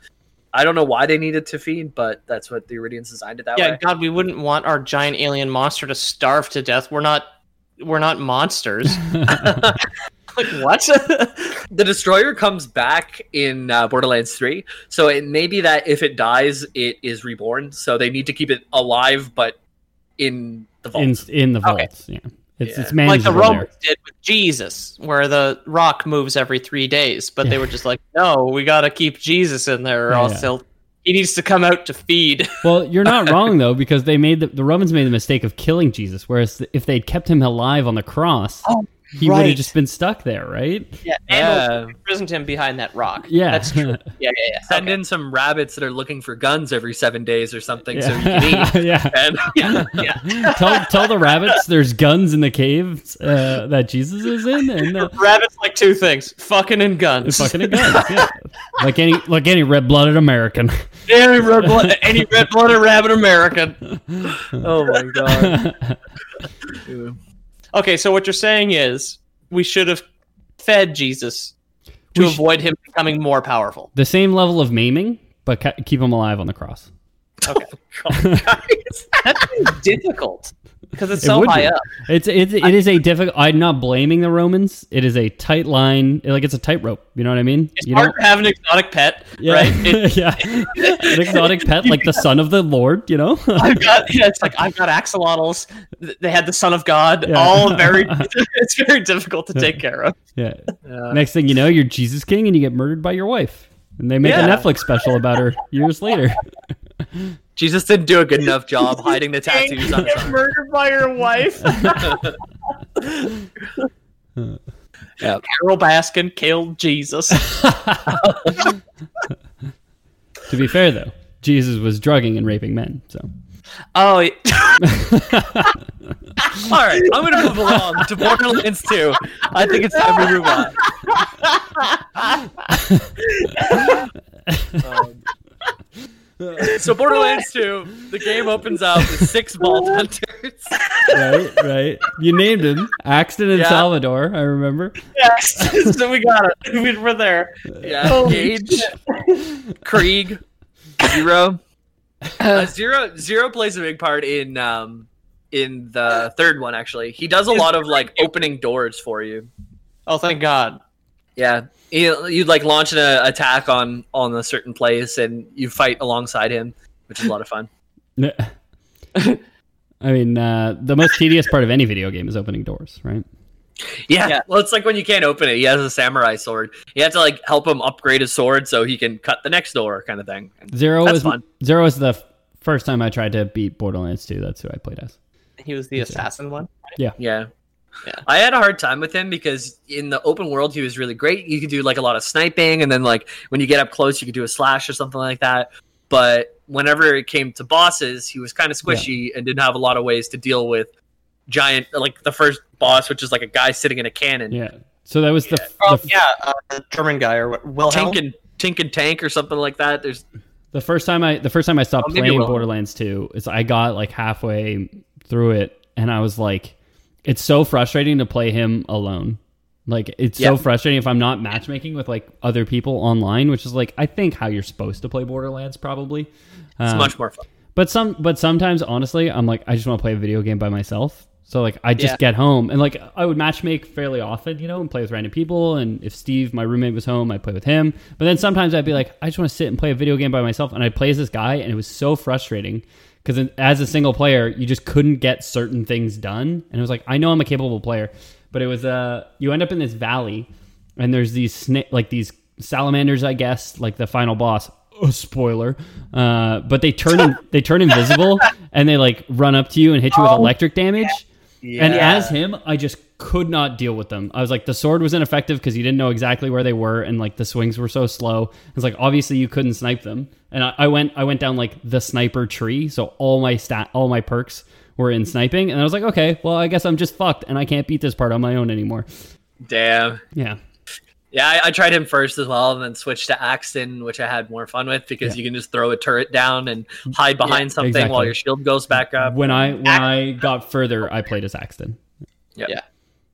I don't know why they needed to feed, but that's what the Eridians designed it that Yeah, way. Yeah, God, we wouldn't want our giant alien monster to starve to death. We're not we're not monsters. like what? the destroyer comes back in uh, Borderlands 3, so it may be that if it dies, it is reborn. So they need to keep it alive, but in the vault. in in the Okay. vaults. Yeah. It's Yeah. it's like manageable the there. Romans did with Jesus, where the rock moves every three days, but they were just like, no, we got to keep Jesus in there, or Yeah, else he'll he needs to come out to feed. Well, you're not wrong though, because they made the, the Romans made the mistake of killing Jesus, whereas if they'd kept him alive on the cross, Oh, he would have just been stuck there, right? yeah, Yeah. and imprisoned him behind that rock. Yeah. that's true. Yeah, yeah, yeah. Send Okay. in some rabbits that are looking for guns every seven days or something, so you Yeah. can eat. yeah. And Yeah, yeah. tell tell the rabbits there's guns in the caves uh, that Jesus is in, and uh, Rabbits like two things: fucking and guns. fucking a guns. Yeah. Like any like any red blooded American. any red blood, any red blooded rabbit American. oh my god, Okay, so what you're saying is we should have fed Jesus to avoid him becoming more powerful. the same level of maiming, but ca- keep him alive on the cross. guys. That's difficult because it's so would high be. up. It's it's it is a difficult. I'm not blaming the Romans. It is a tight line. Like it's a tightrope. You know what I mean? It's you hard don't- to have an exotic pet, Yeah, right? It, yeah. An exotic pet like the son of the Lord. You know. I've got yeah, it's like I've got axolotls. They had the Son of God. Yeah. All very. it's very difficult to take care of. yeah. Next thing you know, you're Jesus King, and you get murdered by your wife, and they make Yeah. a Netflix special about her years later. Jesus didn't do a good enough job hiding the tattoos on his Get arm. murdered by your wife. Yeah. Carole Baskin killed Jesus. to be fair, though, Jesus was drugging and raping men. So Oh, yeah. All right, I'm gonna move along to Borderlands 2. I think it's time we move on. Um, so Borderlands 2, the game opens up with six vault hunters. right, right. You named him Axton and Yeah. Salvador. I remember. yes. so we got it. We- We're there. Yeah, Holy Gage, Krieg, Zero. Uh, Zero Zero plays a big part in um in the third one actually. He does a lot of like opening doors for you. Oh, thank God. Yeah, you you'd like launch an uh, attack on on a certain place, and you fight alongside him, which is a lot of fun. I mean, uh, the most tedious part of any video game is opening doors, right? Yeah. Yeah. well, it's like when you can't open it. He has a samurai sword. You have to like help him upgrade his sword so he can cut the next door, kind of thing. And Zero That's was fun. Zero was the f- first time I tried to beat Borderlands 2. That's who I played as. He was the assassin one. Yeah. Yeah. I had a hard time with him because in the open world he was really great. You could do like a lot of sniping, and then like when you get up close, you could do a slash or something like that. But whenever it came to bosses, he was kind of squishy and didn't have a lot of ways to deal with giant, like the first boss, which is like a guy sitting in a cannon, Yeah. So that was the, f- Oh the, f- yeah, uh, the German guy or what? Wilhelm. Tink and Tink and Tank or something like that. There's the first time I the first time I stopped Oh, playing Borderlands 2 is I got like halfway through it and I was like, it's so frustrating to play him alone. Like it's so frustrating if I'm not matchmaking with like other people online, which is like I think how you're supposed to play Borderlands probably. it's Um, much more fun. But some, but sometimes, honestly, I'm like, I just want to play a video game by myself. So like, I just Yeah. get home and like, I would matchmake fairly often, you know, and play with random people. And if Steve, my roommate, was home, I'd play with him. But then sometimes I'd be like, I just want to sit and play a video game by myself, and I'd play as this guy, and it was so frustrating because as a single player, you just couldn't get certain things done. And it was like, I know I'm a capable player, but it was uh, you end up in this valley, and there's these like these salamanders, I guess, like the final boss. Oh, spoiler. Uh, but they turn in, they turn invisible and they like run up to you and hit you with electric damage. And Yeah. as him, I just could not deal with them. I was like, the sword was ineffective because you didn't know exactly where they were, and like the swings were so slow. It's like obviously you couldn't snipe them, and I, I went I went down like the sniper tree, so all my stat all my perks were in sniping, and I was like, okay, well I guess I'm just fucked, and I can't beat this part on my own anymore. Damn. Yeah, Yeah, I, I tried him first as well, and then switched to Axton, which I had more fun with because you can just throw a turret down and hide behind something exactly. while your shield goes back up. when I when I got further, I played as Axton. Yeah.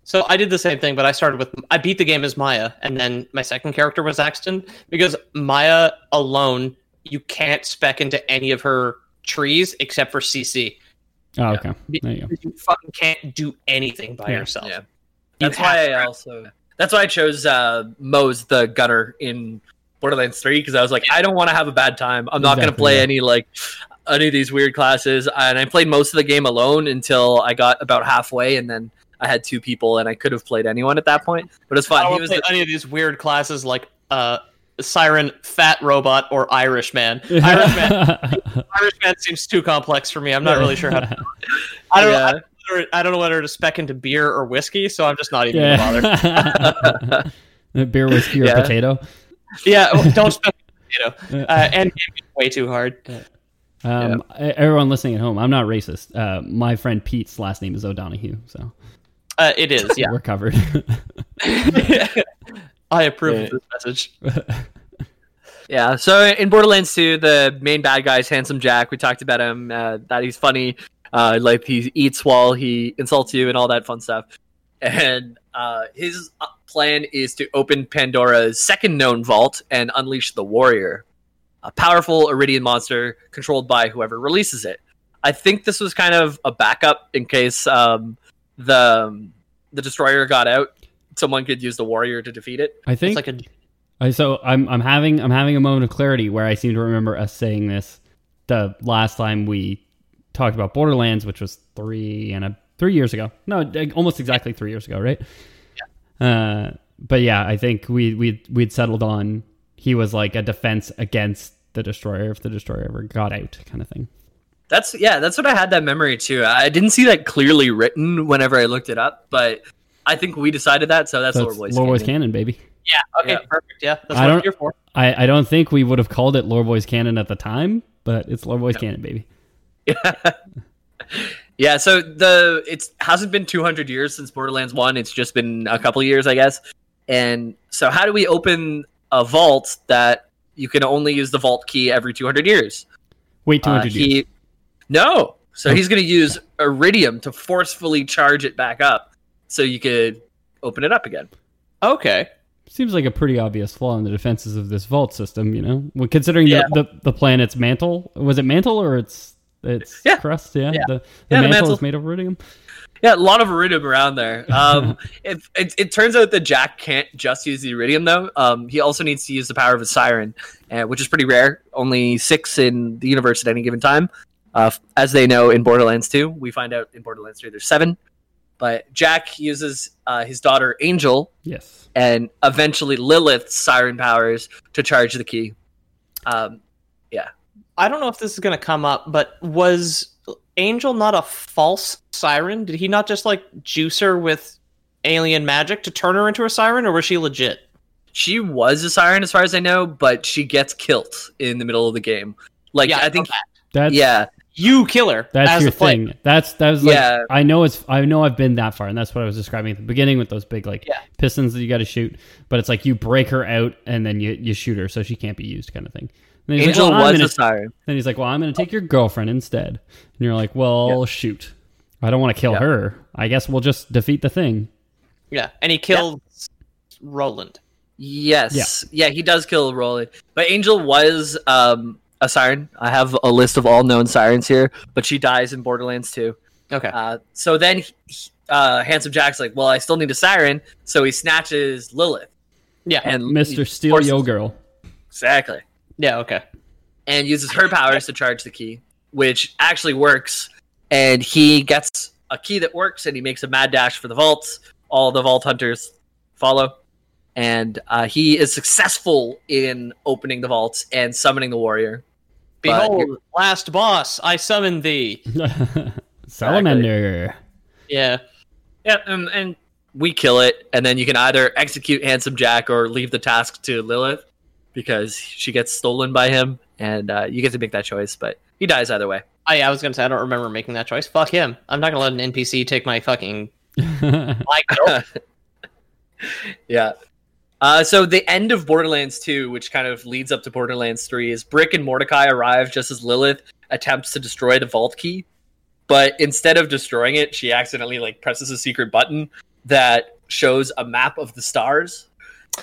So I did the same thing, but I started with I beat the game as Maya, and then my second character was Axton because Maya alone you can't spec into any of her trees except for CC. Oh, okay, there you go. You fucking can't do anything by Yeah. yourself. Yeah. That's have why I also that's why I chose uh, Moze the Gunner in Borderlands Three because I was like, I don't want to have a bad time. I'm not going to play yeah. any like any of these weird classes, and I played most of the game alone until I got about halfway, and then I had two people, and I could have played anyone at that point, but it's fine. don't He was play the- any of these weird classes like uh Siren, Fat Robot, or Irish Man. Irish Man, Irish Man seems too complex for me. I'm not really sure how. To, I don't. Yeah. I, don't know whether- I don't know whether to spec into beer or whiskey, so I'm just not even gonna bother. Beer, whiskey, or Yeah. potato. Yeah, don't spec potato. Uh, and way too hard. Um, e- Everyone listening at home, I'm not racist. Uh, my friend Pete's last name is O'Donohue, so Uh, it is. Yeah, we're covered. I approve Yeah. of this message. Yeah. So in Borderlands 2, the main bad guy is Handsome Jack. We talked about him. Uh, that he's funny. Uh, like he eats while he insults you and all that fun stuff. And uh, his uh, plan is to open Pandora's second known vault and unleash the Warrior, a powerful Eridian monster controlled by whoever releases it. I think this was kind of a backup in case um, the the destroyer got out. Someone could use the Warrior to defeat it. I think It's like a I so I'm I'm having I'm having a moment of clarity where I seem to remember us saying this the last time we talked about Borderlands, which was three and a three years ago. No, almost exactly three years ago, right? Yeah. Uh, but yeah, I think we we we'd settled on he was like a defense against the destroyer if the destroyer ever got out, kind of thing. That's yeah, that's what I had that memory too. I didn't see that clearly written whenever I looked it up, but I think we decided that, so that's So Lore it's Boys. Lore Boys canon. canon, baby. yeah. Okay, Yeah. perfect. Yeah, that's I what I'm don't- here for. I, I don't think we would have called it Lore Boys canon at the time, but it's Lore Boys canon, baby. Yeah, yeah. so the it hasn't been 200 years since Borderlands 1, it's just been a couple years, I guess. And so how do we open a vault that you can only use the vault key every 200 years? Wait, two Uh, hundred years. He No. So Oh. he's going to use Eridium to forcefully charge it back up so you could open it up again. Okay. Seems like a pretty obvious flaw in the defenses of this vault system, you know. Well, considering Yeah. the, the the planet's mantle was it mantle or it's it's Yeah. crust? Yeah, Yeah. the, the Yeah, the mantle, mantle. is made of Eridium. Yeah, a lot of Eridium around there. Um, it, it, it turns out that Jack can't just use the Eridium though. Um, he also needs to use the power of a siren, uh, which is pretty rare. Only six in the universe at any given time. Uh, as they know in Borderlands 2, we find out in Borderlands 3 there's seven. But Jack uses uh, his daughter Angel Yes. and eventually Lilith's siren powers to charge the key. Um, yeah, I don't know if this is going to come up, but was Angel not a false siren? Did he not just like juice her with alien magic to turn her into a siren, or was she legit? she was a siren as far as I know, but she gets killed in the middle of the game. Like Yeah, I think, know That's yeah, You kill her. That's as your thing. That's that was like Yeah. I know it's I know I've been that far, and that's what I was describing at the beginning with those big like Yeah. pistons that you got to shoot. But it's like you break her out and then you you shoot her, so she can't be used, kind of thing. And he's like, Angel well, was gonna- a siren. Then he's like, "Well, I'm going to take your girlfriend instead." And you're like, "Well, shoot, I don't want to kill Yeah. her. I guess we'll just defeat the thing." Yeah, and he killed Roland. Yes. Yeah. he does kill Roland. But Angel was um, a siren. I have a list of all known sirens here, but she dies in Borderlands 2. Okay. Uh, so then he- he- uh, Handsome Jack's like, well, I still need a siren. So he snatches Lilith. yeah. And Mister Steel forces- Yo Girl. Exactly. yeah. Okay. And uses her powers to charge the key, which actually works. And he gets a key that works and he makes a mad dash for the vaults. All the vault hunters follow. And uh, he is successful in opening the vaults and summoning the warrior. But Behold, last boss, I summon thee. Salamander. Yeah. Yeah, um, and we kill it, and then you can either execute Handsome Jack or leave the task to Lilith because she gets stolen by him, and uh, you get to make that choice. But he dies either way. I, I was gonna say I don't remember making that choice. Fuck him. I'm not gonna let an NPC take my fucking like. Nope. yeah. Uh, so the end of Borderlands 2, which kind of leads up to Borderlands 3, is Brick and Mordecai arrive just as Lilith attempts to destroy the vault key. But instead of destroying it, she accidentally like presses a secret button that shows a map of the stars.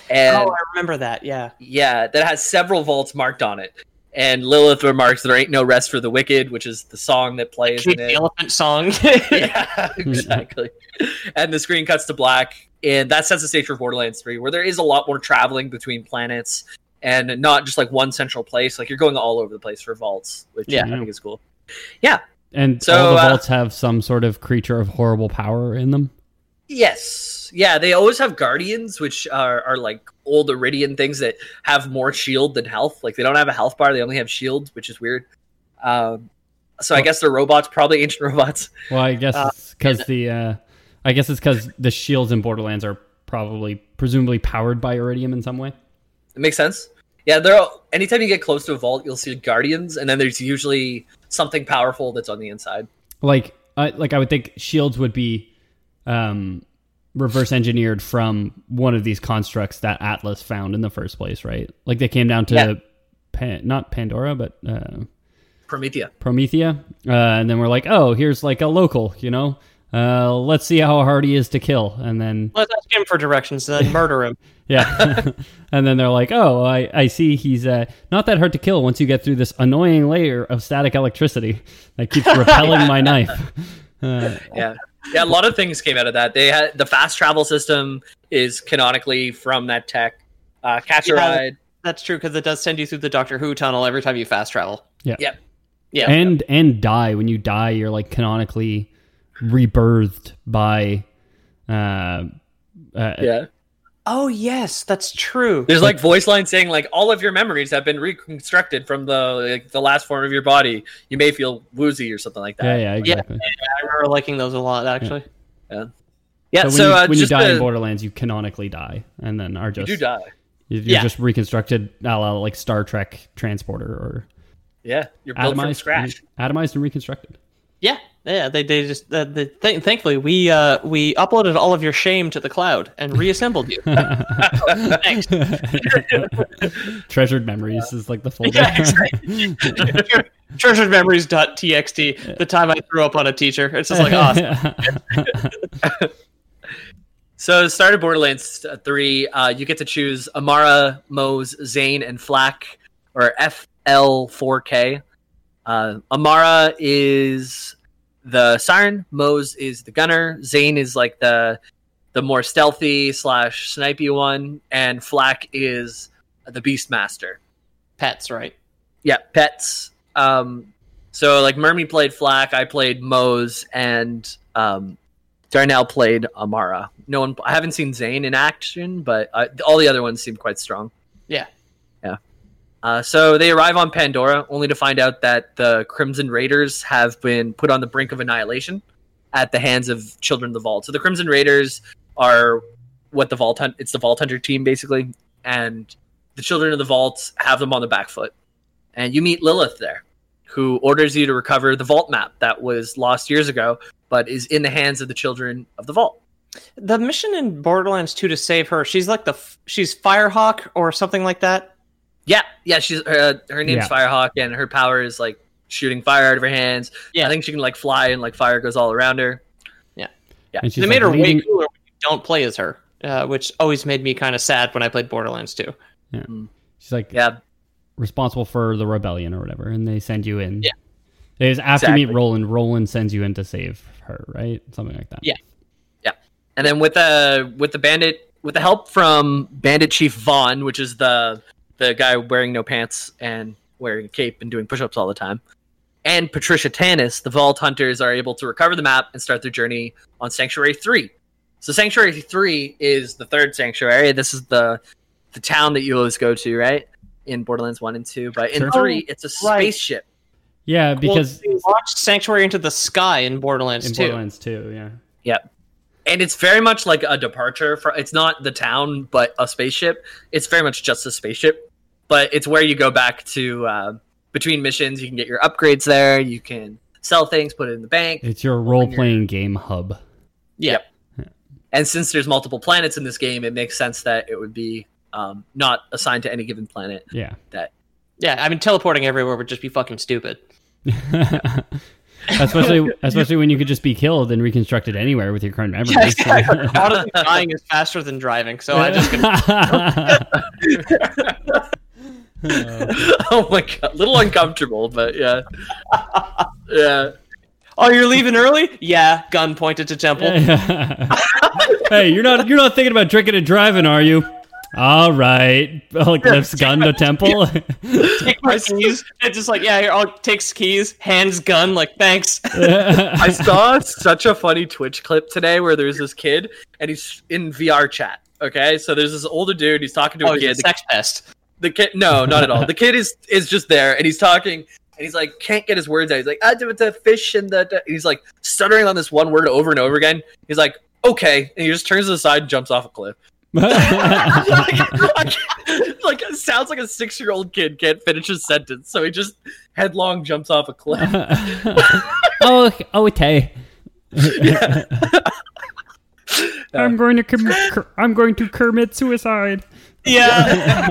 And oh, I remember that. Yeah. yeah, that has several vaults marked on it. And Lilith remarks, "There ain't no rest for the wicked," which is the song that plays in the it. elephant song. yeah, exactly. and the screen cuts to black, and that sets the stage for Borderlands 3, where there is a lot more traveling between planets and not just like one central place. Like you're going all over the place for vaults, which Yeah. I think is cool. Yeah. and So, all the uh, vaults have some sort of creature of horrible power in them. Yes. Yeah, they always have guardians, which are, are like old Eridian things that have more shield than health. Like they don't have a health bar; they only have shields, which is weird. Um, so I guess they're robots, probably ancient robots. Well, I guess Uh, it's because the uh, I guess it's because the shields in Borderlands are probably presumably powered by Eridium in some way. It makes sense. Yeah, they're all, anytime you get close to a vault, you'll see guardians, and then there's usually something powerful that's on the inside. Like, I like I would think shields would be um, reverse engineered from one of these constructs that Atlas found in the first place, right? Like they came down to Yeah. Pan- not Pandora, but uh, Promethea. Promethea, uh, and then we're like, oh, here's like a local, you know. Uh, let's see how hard he is to kill, and then Let's ask him for directions, and then murder him. Yeah. and then they're like, oh, I, I see he's uh, not that hard to kill once you get through this annoying layer of static electricity that keeps repelling my knife. Uh, Yeah, yeah. A lot of things came out of that. They had the fast travel system is canonically from that tech. Uh, catch a Yeah. ride. That's true because it does send you through the Doctor Who tunnel every time you fast travel. yeah. Yep. Yeah. And and die. When you die, you're like canonically rebirthed by uh, uh Yeah. Oh yes, that's true. There's like voice lines saying like all of your memories have been reconstructed from the like, the last form of your body. You may feel woozy or something like that. yeah, yeah, exactly. I remember liking those a lot actually. Yeah. So when, so you, uh, when you die to- in Borderlands, you canonically die, and then are you just do die. You're Yeah. just reconstructed, a la like Star Trek transporter or Yeah, you're built from atomized, scratch. atomized and reconstructed. Yeah, yeah. They they just uh, they, th- thankfully we uh we uploaded all of your shame to the cloud and reassembled you. Thanks. Treasured memories is like the folder. Yeah, exactly. Treasured memories.txt. The time I threw up on a teacher. It's just like awesome. So, start of Borderlands uh, 3, uh, you get to choose Amara, Moze, Zane, and Flack, or FL4K. Uh, Amara is the Siren, Moze is the Gunner, Zane is like the the more stealthy slash snipey one, and Flack is the Beastmaster. Pets, right? Yeah, pets. Um, so like Mermy played Flack, I played Moze, and um, Darnell played Amara. No one, I haven't seen Zane in action, but uh, all the other ones seem quite strong. Yeah. Yeah. Uh, so they arrive on Pandora, only to find out that the Crimson Raiders have been put on the brink of annihilation at the hands of Children of the Vault. So the Crimson Raiders are what the Vault Hunt. It's the Vault Hunter team basically, and the Children of the Vault have them on the back foot. And you meet Lilith there, who orders you to recover the Vault map that was lost years ago, but is in the hands of the Children of the Vault. The mission in Borderlands 2 to save her, she's like the she's Firehawk or something like that. Yeah, yeah, she's uh, her name's Yeah. Firehawk, and her power is like shooting fire out of her hands. Yeah. I think she can like fly, and like fire goes all around her. Yeah, yeah. And she's they made like her way cooler when you don't play as her, uh, which always made me kind of sad when I played Borderlands 2. Yeah, She's like Yeah, responsible for the rebellion or whatever, and they send you in. Yeah. It is after you meet Roland. Roland sends you in to save her, right? Something like that. Yeah, yeah. and then with the with the bandit with the help from Bandit Chief Vaughn, which is the the guy wearing no pants and wearing a cape and doing push-ups all the time, and Patricia Tanis, the Vault Hunters are able to recover the map and start their journey on Sanctuary Three. So Sanctuary Three is the third sanctuary. This is the the town that you always go to, right? In Borderlands One and Two, but in Sure. Three, oh, it's a right. spaceship. Yeah, because well, they launched Sanctuary into the sky in Borderlands in 2. Borderlands 2, yeah. Yep. and it's very much like a departure for it's not the town but a spaceship it's very much just a spaceship but it's where you go back to uh, between missions you can get your upgrades there you can sell things put it in the bank It's your role playing game hub. Yeah. and since there's multiple planets in this game it makes sense that it would be um, not assigned to any given planet Yeah. that Yeah, I mean teleporting everywhere would just be fucking stupid. especially especially when you could just be killed and reconstructed anywhere with your current memory. Yeah, exactly. Honestly, dying is faster than driving, so I just Um, oh my god a little uncomfortable but yeah yeah Oh, you're leaving early? Yeah, gun pointed to temple. hey, you're not you're not thinking about drinking and driving, are you? All right. Like lifts gun to temple. Take my keys. It's just like, yeah, here, I'll takes keys, hands gun, like thanks. I saw such a funny Twitch clip today where there's this kid and he's in VR chat. Okay, so there's this older dude. He's talking to Oh, a he's a kid. The, sex pest. The kid, no, not at all. The kid is is just there and he's talking and he's like can't get his words out. He's like, ah, I do the fish and the. the-" He's like stuttering on this one word over and over again. He's like, okay, and he just turns to the side and jumps off a cliff. like, like it sounds like a six year old kid can't finish his sentence, so he just headlong jumps off a cliff. oh, oh, okay. I'm going to commit. I'm going to commit suicide. Yeah.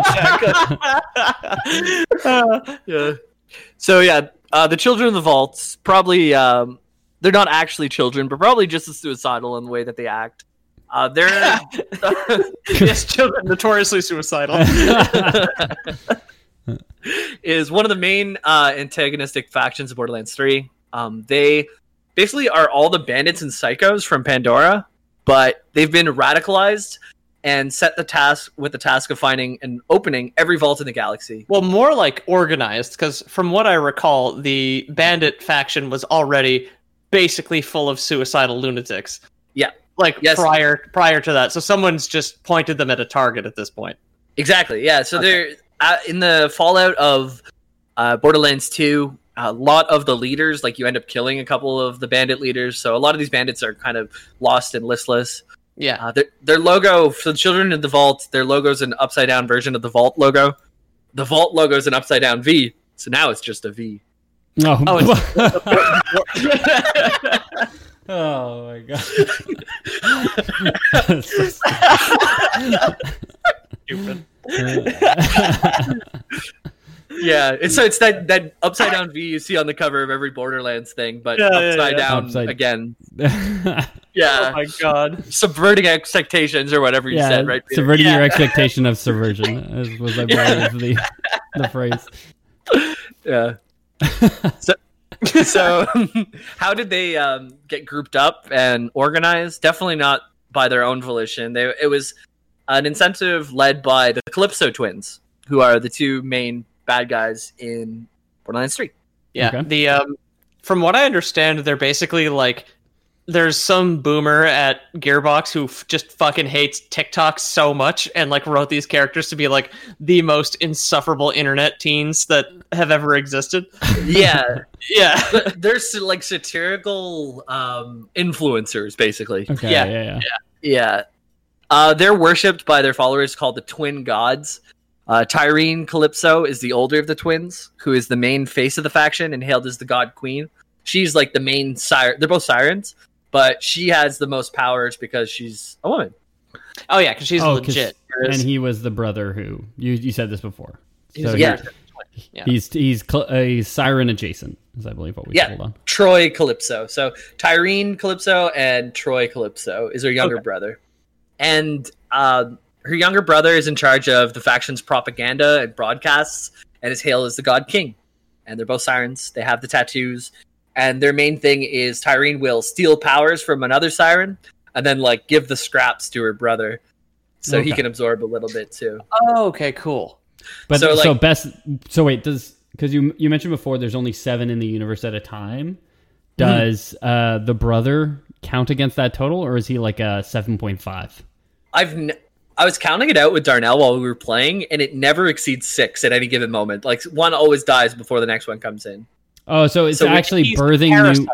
yeah. So yeah, uh, the children of the vaults probably um, they're not actually children, but probably just as suicidal in the way that they act. Uh, they're yes, children notoriously suicidal. is one of the main uh, antagonistic factions of Borderlands Three. Um, they basically are all the bandits and psychos from Pandora, but they've been radicalized and set the task with the task of finding and opening every vault in the galaxy. Well, more like organized, because from what I recall, the bandit faction was already basically full of suicidal lunatics. Yeah. Like Yes. prior prior to that. So someone's just pointed them at a target at this point. Exactly. Yeah. So Okay. they're uh, in the fallout of uh, Borderlands 2. A lot of the leaders, like you end up killing a couple of the bandit leaders. So a lot of these bandits are kind of lost and listless. Yeah. Uh, their, their logo for the children of the vault, their logo is an upside down version of the vault logo. The vault logo is an upside down V. So now it's just a V. Oh, Oh, oh my god. Stupid. Yeah, it's so it's that that upside down V you see on the cover of every Borderlands thing, but Yeah, yeah, upside yeah. down Upside- again. Oh Yeah, my god. subverting expectations or whatever you yeah, said, right? Peter? subverting Yeah. your expectation of subversion as was I believe the the phrase. Yeah. so, so how did they um, get grouped up and organized? Definitely not by their own volition. They, it was an incentive led by the Calypso twins, who are the two main bad guys in Borderlands 3. Yeah. Okay. The um from what I understand, they're basically like there's some boomer at Gearbox who f- just fucking hates TikTok so much and like wrote these characters to be like the most insufferable internet teens that have ever existed. Yeah, Yeah. they're like satirical um, influencers, basically. Okay, Yeah. yeah, yeah. Yeah. Uh, they're worshipped by their followers called the Twin Gods. Uh, Tyreen Calypso is the older of the twins, who is the main face of the faction and hailed as the God Queen. She's like the main siren. They're both sirens, but she has the most powers because she's a woman. Oh yeah, because she's Oh, 'cause- legit. And he was the brother who you you said this before. So Yeah. Yeah. he's he's cl- a siren adjacent, is I believe what we Yeah. on. Troy Calypso. So Tyreen Calypso and Troy Calypso is her younger Okay. brother. And uh, her younger brother is in charge of the faction's propaganda and broadcasts and is hailed as the God King. And they're both sirens. They have the tattoos. And their main thing is Tyreen will steal powers from another siren and then like give the scraps to her brother so he can absorb a little bit too. Oh, okay, cool. But So, so, best. So wait, does because you you mentioned before there's only seven in the universe at a time. Does uh, the brother count against that total, or is he like a seven point five? I've n- I was counting it out with Darnell while we were playing, and it never exceeds six at any given moment. Like one always dies before the next one comes in. Oh, so it's So actually birthing new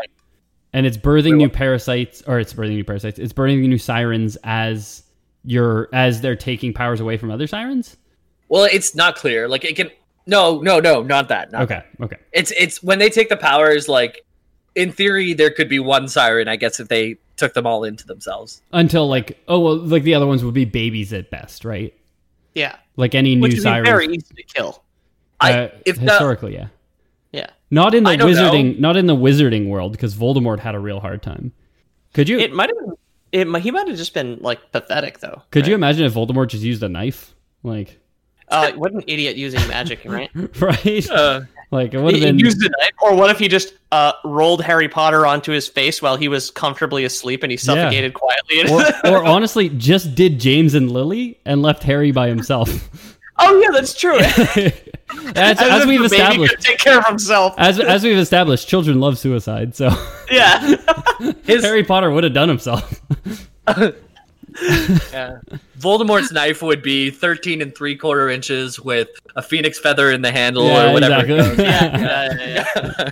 and it's birthing new parasites, or it's birthing new parasites. It's birthing new sirens as you're as they're taking powers away from other sirens. Well, it's not clear. Like it can. No, no, no, not that. Not Okay, okay. It's it's when they take the powers. Like in theory, there could be one siren. I guess if they took them all into themselves. Until like oh well, like the other ones would be babies at best, right? Yeah, Like any which new would be very easy to kill. I uh, if the, historically, yeah. Yeah, Not in the I don't wizarding, not in the wizarding world, because Voldemort had a real hard time. Could you it might have. It he might have just been like pathetic though. could you imagine if Voldemort just used a knife? Like, Uh, what an idiot using magic, right? right? uh, like it would he, have been. used a knife, or what if he just uh, rolled Harry Potter onto his face while he was comfortably asleep and he suffocated quietly? or, or honestly, just did James and Lily and left Harry by himself. oh yeah, that's true. as, As as we've the baby established, could take care of himself. as as we've established, children love suicide. So yeah. his Harry Potter would have done himself. Yeah. Voldemort's knife would be thirteen and three quarter inches with a phoenix feather in the handle Yeah, or whatever. it exactly. goes. yeah, yeah, yeah.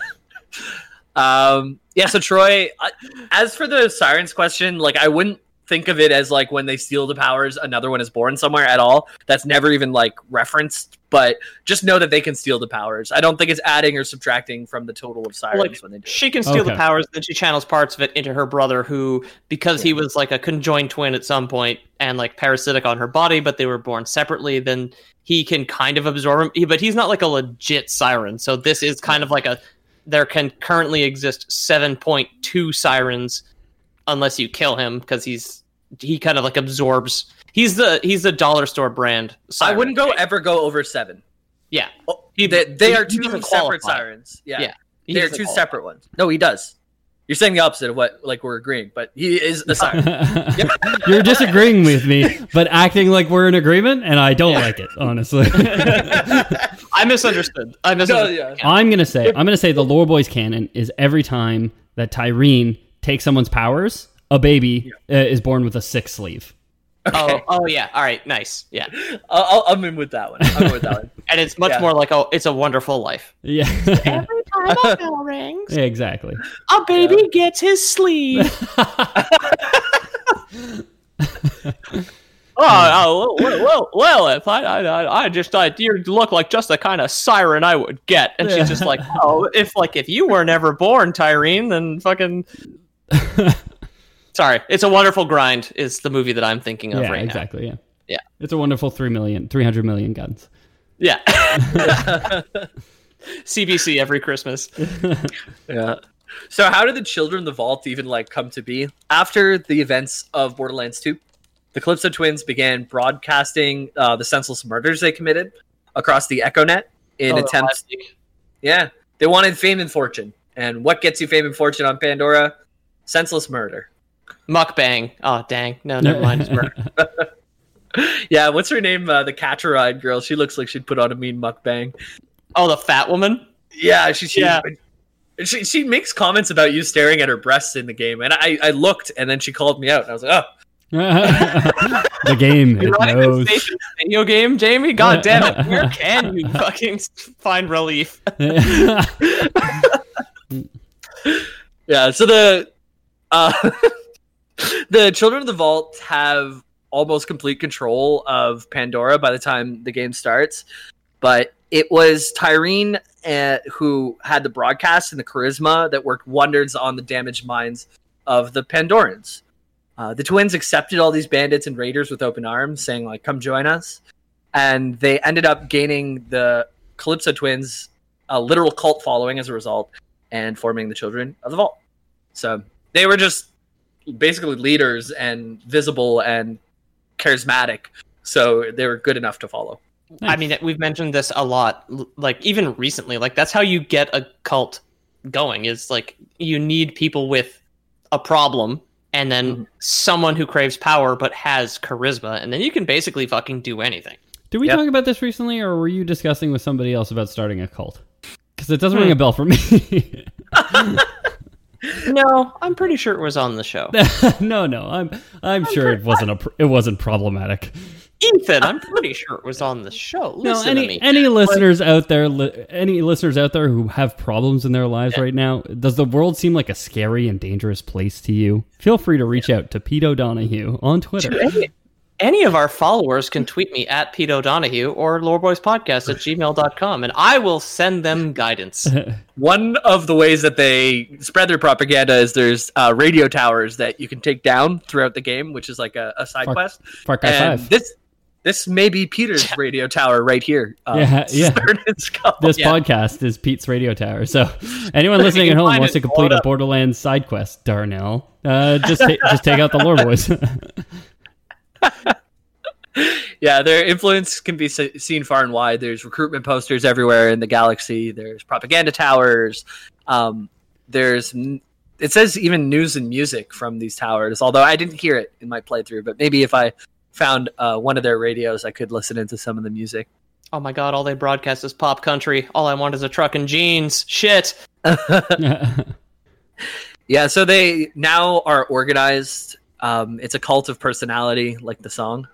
um yeah so troy I- as for the sirens question like i wouldn't think of it as like when they steal the powers another one is born somewhere at all that's never even like referenced but just know that they can steal the powers i don't think it's adding or subtracting from the total of sirens Like, when they do she can steal the powers, then she channels parts of it into her brother, who, because he was like a conjoined twin at some point and like parasitic on her body, but they were born separately, then he can kind of absorb him. But he's not like a legit siren. So this is kind of like a. There can currently exist 7.2 sirens unless you kill him because he's. He kind of like absorbs. He's the he's the dollar store brand. i wouldn't go ever go over seven Yeah, oh, He- they, they he- are two separate qualify. sirens yeah, Yeah, they're two qualify. separate ones no he does you're saying the opposite of what like we're agreeing but he is a siren You're disagreeing with me, but acting like we're in agreement, and I don't like it, honestly. I misunderstood. I no, misunderstood. yeah. I'm gonna say I'm gonna say the lore boys canon is every time that Tyreen takes someone's powers, a baby uh, is born with a sick sleeve. Oh, oh yeah. All right, nice. Yeah, I'll, I'll, I'm in with that one i'm in with that one and it's much Yeah. more like oh, it's a wonderful life. Yeah, Every time a bell rings, Yeah, exactly. a baby gets his sleeve. Oh, oh, well, well, well, if I, I, I- I just thought you look like just the kind of siren I would get, and she's just like, oh, if like if you were never born, Tyreen, then fucking. Sorry, it's a wonderful grind. Is the movie that I'm thinking of yeah, right exactly. Yeah, Yeah. It's a wonderful three million, three hundred million guns. Yeah. CBC every Christmas. Yeah. So how did the Children of the Vault even like come to be? After the events of Borderlands 2, the Calypso twins began broadcasting uh, the senseless murders they committed across the EchoNet in Oh, attempts. Yeah, they wanted fame and fortune. And what gets you fame and fortune on Pandora? Senseless murder. Mukbang. Oh dang. No, never mind. It's murder. Yeah, what's her name? Uh, the Catcher-eyed girl. She looks like she'd put on a mean mukbang. Oh, the fat woman. Yeah, she she, Yeah. she she makes comments about you staring at her breasts in the game, and I I looked, and then she called me out, and I was like, oh. the game You're it running knows. this station video game, Jamie. God damn it! Where can you fucking find relief? Yeah, so the uh the Children of the Vault have almost complete control of Pandora by the time the game starts. But it was Tyreen uh, who had the broadcast and the charisma that worked wonders on the damaged minds of the Pandorans. Uh, the twins accepted all these bandits and raiders with open arms, saying like, "Come join us," and they ended up gaining the Calypso twins a literal cult following as a result, and forming the Children of the Vault. So they were just basically leaders and visible and charismatic, so they were good enough to follow. I mean, we've mentioned this a lot, like even recently. Like that's how you get a cult going. Is like you need people with a problem, and then Mhm. someone who craves power but has charisma, and then you can basically fucking do anything. Did we Yep. talk about this recently, or were you discussing with somebody else about starting a cult? Because it doesn't Hmm. ring a bell for me. No, I'm pretty sure it was on the show. no, no, I'm I'm sure it wasn't a pr- it wasn't problematic. Ethan, I'm pretty sure it was on the show. No, Listen to any me. any listeners out there, li- any listeners out there who have problems in their lives right now, does the world seem like a scary and dangerous place to you? Feel free to reach out to Pete O'Donohue on Twitter. Any, any of our followers can tweet me at Pete O'Donohue or loreboyspodcast at gmail.com and I will send them guidance. One of the ways that they spread their propaganda is there's uh, radio towers that you can take down throughout the game, which is like a, a side Far- quest. Far Cry and Five. this this may be Peter's radio tower right here. Um, Yeah, yeah. starting in Skull. This yeah. podcast is Pete's radio tower. So, anyone listening at home wants to complete a. Borderlands side quest, Darnell, uh, just ta- just take out the lore boys. yeah, their influence can be seen far and wide. There's recruitment posters everywhere in the galaxy. There's propaganda towers. Um, there's it says even news and music from these towers. Although I didn't hear it in my playthrough, but maybe if I found uh, one of their radios, I could listen into some of the music. Oh my god, all they broadcast is pop country. All I want is a truck and jeans. Shit. Yeah, so they now are organized. Um, it's a cult of personality, like the song,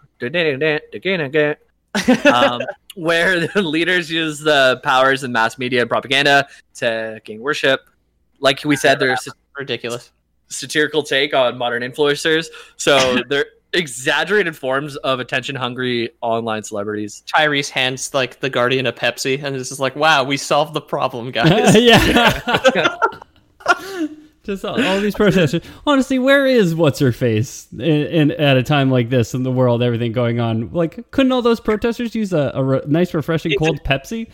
um, where the leaders use the powers in mass media and propaganda to gain worship. Like we said, there's a Ridiculous. satirical take on modern influencers, so they're exaggerated forms of attention-hungry online celebrities. Tyreen hands like the guardian of Pepsi and it's just like, wow, we solved the problem, guys. yeah. Just all, all these protesters. Honestly, where is what's her face in, in at a time like this in the world, everything going on? Like, couldn't all those protesters use a, a re- nice, refreshing It's cold Pepsi?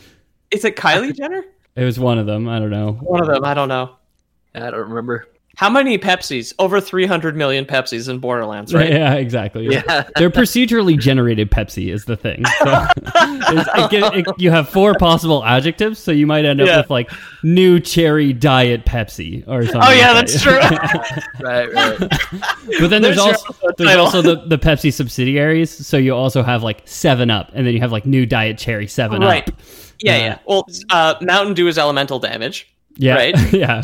is it Kylie Jenner? It was one of them. I don't know. One of them, I don't know. I don't remember. How many Pepsis? Over 300 million Pepsis in Borderlands, right? Yeah, exactly. Yeah. They're procedurally generated Pepsi is the thing. So it's- it gi- it- you have four possible adjectives, so you might end up Yeah. with like new cherry diet Pepsi or something. Oh, yeah, like that's that. Right, right. But then there's, There's also there's title. also the, the Pepsi subsidiaries. So you also have like Seven Up, and then you have like new Diet Cherry Seven Right. Up. Yeah, Uh, yeah. Well, uh, Mountain Dew is elemental damage, Yeah, Right. yeah,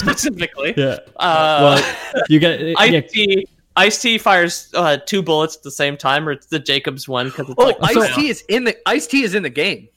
specifically. yeah. Uh, Well, you get yeah, Ice T, Ice T fires uh, two bullets at the same time, or it's the Jacobs one because it's Oh, like Ice T is in the Ice T is in the game.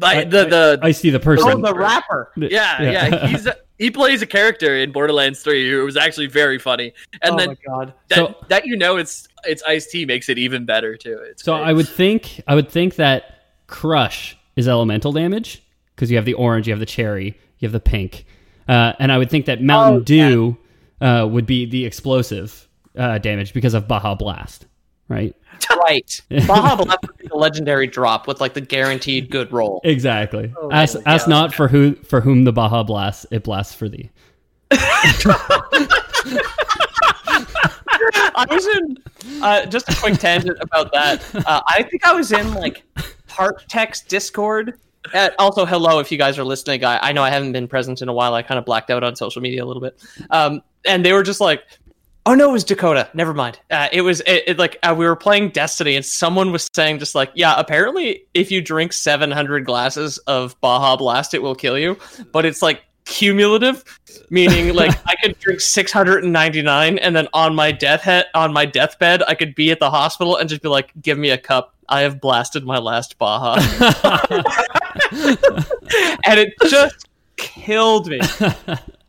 Like I- the the I see the person. Oh, the rapper. yeah, yeah he's a, he plays a character in Borderlands 3 who was actually very funny, and oh then my god. that, So- that you know it's it's Ice T makes it even better too. It's So great. I would think I would think that crush is elemental damage because you have the orange, you have the cherry, you have the pink, uh, and I would think that Mountain Oh, Dew uh, would be the explosive uh, damage because of Baja Blast, right? Right. Baja Blast would be the legendary drop with like the guaranteed good roll. Exactly. Oh, ask my ask not for who for whom the Baja Blast it blasts for thee. I was in uh, just a quick tangent about that. Uh, I think I was in like Heart Text Discord. Uh, also, hello if you guys are listening. I, I know I haven't been present in a while. I kind of blacked out on social media a little bit. Um, and they were just like, "Oh no, it was Dakota. Never mind. Uh, it was it, it, like uh, we were playing Destiny, and someone was saying just like, yeah, apparently if you drink 700 glasses of Baja Blast, it will kill you. But it's like cumulative, meaning like I could drink 699, and then on my death he- on my deathbed, I could be at the hospital and just be like, "Give me a cup. I have blasted my last Baja," and it just killed me.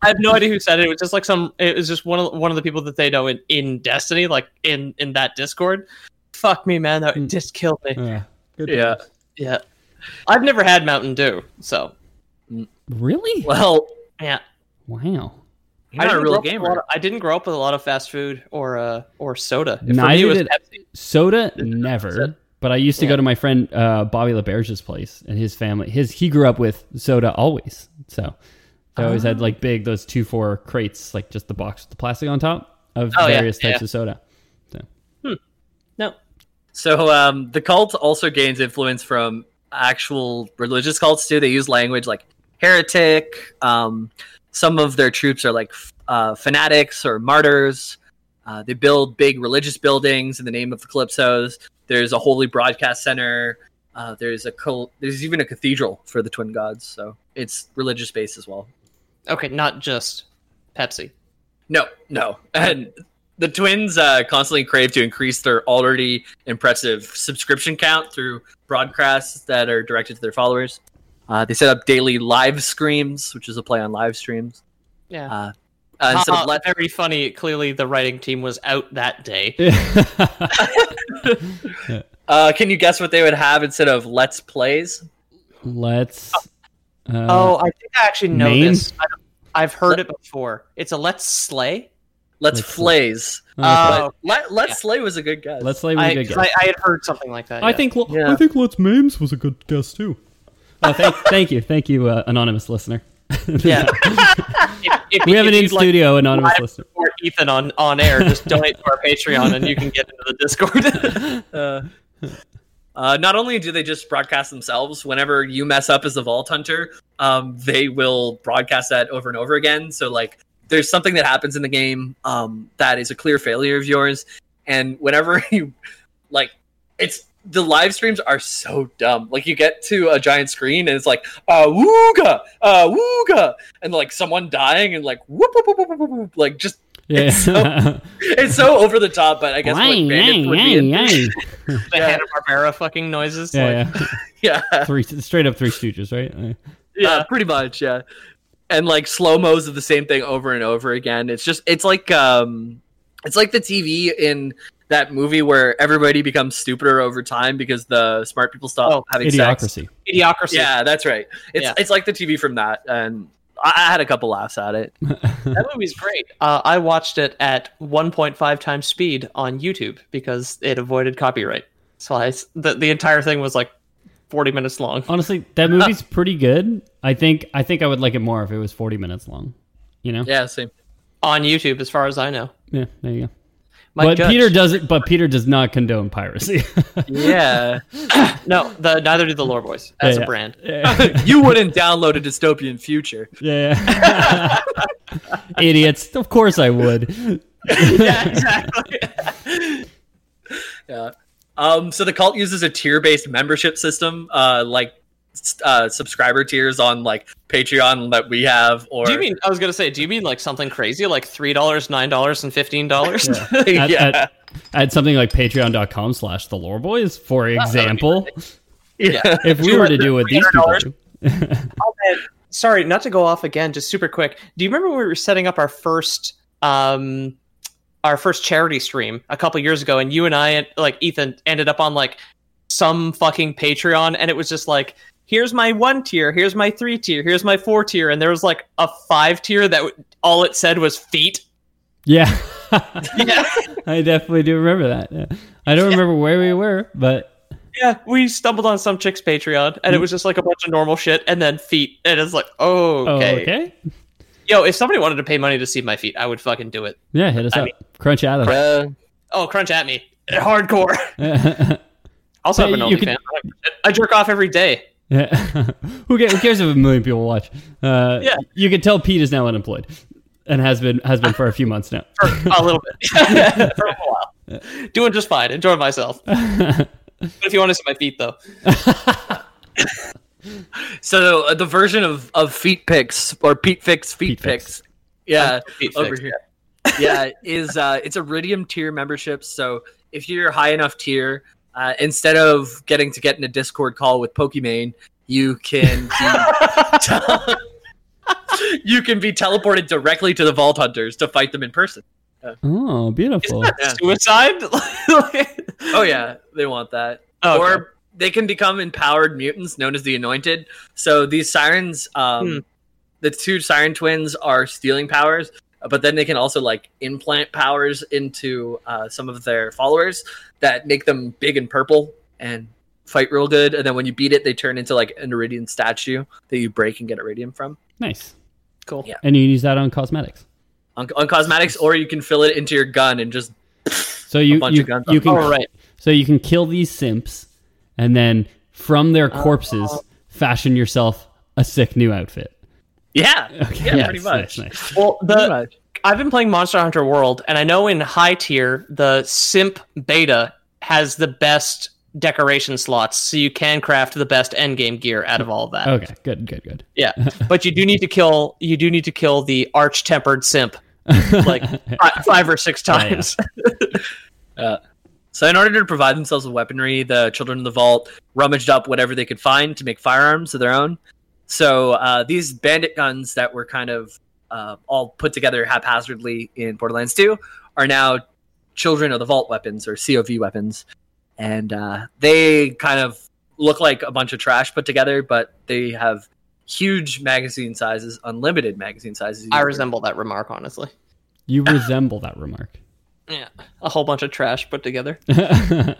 I have no idea who said it. It was just like some. It was just one of one of the people that they know in, in Destiny, like in in that Discord. Fuck me, man. That just killed me. Yeah. Good yeah. Yeah, I've never had Mountain Dew, so Really? Well, yeah. Wow. you're I not a didn't real grow up with a lot gamer. of- I didn't grow up with a lot of fast food or uh or soda. For me, Neither it was did- Pepsi. Soda, never. But I used to go to my friend uh, Bobby LaBerge's place, and his family, his he grew up with soda always. So they always had like big those two four crates, like just the box with the plastic on top of Oh, yeah, various types yeah. of soda. So No, So um, the cult also gains influence from actual religious cults too. They use language like heretic. Um, some of their troops are like uh, fanatics or martyrs. Uh, they build big religious buildings in the name of the Calypsos. There's a holy broadcast center. Uh, there's a. There's even a cathedral for the twin gods. So it's religious based as well. okay, not just Pepsi. No, no, and the twins uh, constantly crave to increase their already impressive subscription count through broadcasts that are directed to their followers. Uh, they set up daily live screams, which is a play on live streams. Yeah. Uh, uh, instead Ha, of let- very funny. Clearly, the writing team was out that day. uh, can you guess what they would have instead of let's plays? Let's. Uh, oh, I think I actually know Name? this. I, I've heard it before. It's a Let's Slay. Let's, Let's flays. okay. Oh, Let, let's Yeah. slay was a good guess. let's play with I, a good 'cause guess. I, I had heard something like that. I yeah. think Lo- Yeah. I think Let's memes was a good guess too. Oh, thank, thank you, thank you, uh, anonymous listener. Yeah. If- if- we have an in you'd like studio anonymous listener. support Ethan on, on air, just donate to our Patreon and you can get into the Discord. Uh, uh, not only do they just broadcast themselves, whenever you mess up as a vault hunter, um, they will broadcast that over and over again. So, like, there's something that happens in the game um, that is a clear failure of yours, and whenever you like, it's the live streams are so dumb. Like, you get to a giant screen and it's like, uh, wooga, uh, wooga, and like someone dying and like whoop, whoop, whoop, whoop, whoop, whoop, like just Yeah. It's so- it's so over the top. But I guess what Bandit would be into- the Hanna Barbera fucking noises. yeah, like, yeah. yeah. Three straight up Three Stooges, right? Uh, Yeah, pretty much, yeah. And like slow mos of the same thing over and over again. It's just it's like um it's like the TV in that movie where everybody becomes stupider over time because the smart people stop Oh, having sex. Idiocracy. Idiocracy. Yeah, that's right. It's Yeah. it's like the TV from that and I, I had a couple laughs at it. That movie's great. Uh, I watched it at 1.5 times speed on YouTube because it avoided copyright. So I, s- the, the entire thing was like 40 minutes long. Honestly, that movie's pretty good. I think I think I would like it more if it was 40 minutes long. You know? Yeah, same. On YouTube, as far as I know. Yeah, there you go. My but judge- Peter doesn't. But Peter does not condone piracy. Yeah. No, the, neither do the Lore Boys as Yeah, a brand. yeah, you wouldn't download a dystopian future. yeah. Idiots. Of course I would. yeah, exactly. Yeah. Um, so the cult uses a tier-based membership system, uh, like s- uh, subscriber tiers on like Patreon that we have, or Do you mean, I was going to say, do you mean like something crazy, like $3, $9, and $15? At, yeah, at, at something like patreon.com slash the lore boys, for example. yeah. If we were to do what these people do. Oh. Sorry, not to go off again, just super quick. Do you remember when we were setting up our first um our first charity stream a couple years ago and you and I like Ethan ended up on like some fucking Patreon and it was just like here's my 1 tier, here's my 3 tier, here's my 4 tier and there was like a 5 tier that w- all it said was feet. Yeah. Yeah. I definitely do remember that. Yeah. I don't remember where we were, but Yeah, we stumbled on some chick's Patreon and it was just like a bunch of normal shit and then feet and it's like, "Oh, oh, okay. okay. Yo, if somebody wanted to pay money to see my feet, I would fucking do it. Yeah, hit us I up. mean- Crunch out of Uh, Oh, crunch at me. Hardcore. it. Also have Hey, an you OnlyFans. I jerk off every day. Yeah. who, cares, who cares if a million people watch? Uh, Yeah. You can tell Pete is now unemployed and has been has been for a few months now. For a little bit. for a while. Doing just fine. Enjoying myself. But if you want to see my feet, though. so uh, the version of of feet picks or Pete Fix feet Pete Fix. pics, yeah, Feet over fixed, here, yeah, is uh, it's a Eridium tier membership. So if you're high enough tier, uh, instead of getting to get in a Discord call with Pokimane, you can be you can be teleported directly to the Vault Hunters to fight them in person. Oh, beautiful. Isn't that suicide? Oh yeah, they want that. Oh, okay. Or they can become empowered mutants known as the Anointed. So these sirens, um, Hmm. the two siren twins are stealing powers, but then they can also like implant powers into uh, some of their followers that make them big and purple and fight real good. And then when you beat it, they turn into like an Eridium statue that you break and get Eridium from. Nice. cool. Yeah. And you use that on cosmetics. On, on cosmetics, or you can fill it into your gun and just So you bunch you, of guns you can Oh, right. so you can kill these simps and then from their corpses fashion yourself a sick new outfit. Yeah, Okay. yeah, Nice, pretty much. nice, nice. Well, Pretty the much. I've been playing Monster Hunter World, and I know in high tier, the Simp beta has the best decoration slots, so you can craft the best endgame gear out of all of that. Okay, good, good, good. Yeah, but you do need to kill. You do need to kill the arch tempered simp like five or six Yeah, yeah. times. Uh, so, in order to provide themselves with weaponry, the children of the vault rummaged up whatever they could find to make firearms of their own. So, uh, these bandit guns that were kind of uh, all put together haphazardly in Borderlands 2 are now children of the vault weapons or COV weapons. And uh, they kind of look like a bunch of trash put together, but they have huge magazine sizes, unlimited magazine sizes. I resemble that remark, honestly. You resemble that remark. Yeah, a whole bunch of trash put together. okay.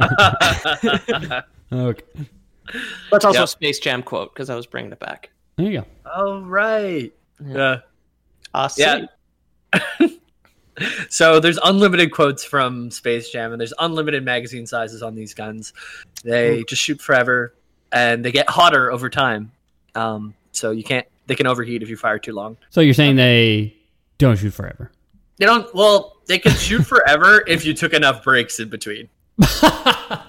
That's also Yep. a Space Jam quote because I was bringing it back. There you go. All right. Yeah. Uh, Yeah. So there's unlimited quotes from Space Jam, and there's unlimited magazine sizes on these guns. They just shoot forever, and they get hotter over time. Um, so you can't. They can overheat if you fire too long. So you're saying they don't shoot forever? They don't. Well, they can shoot forever if you took enough breaks in between.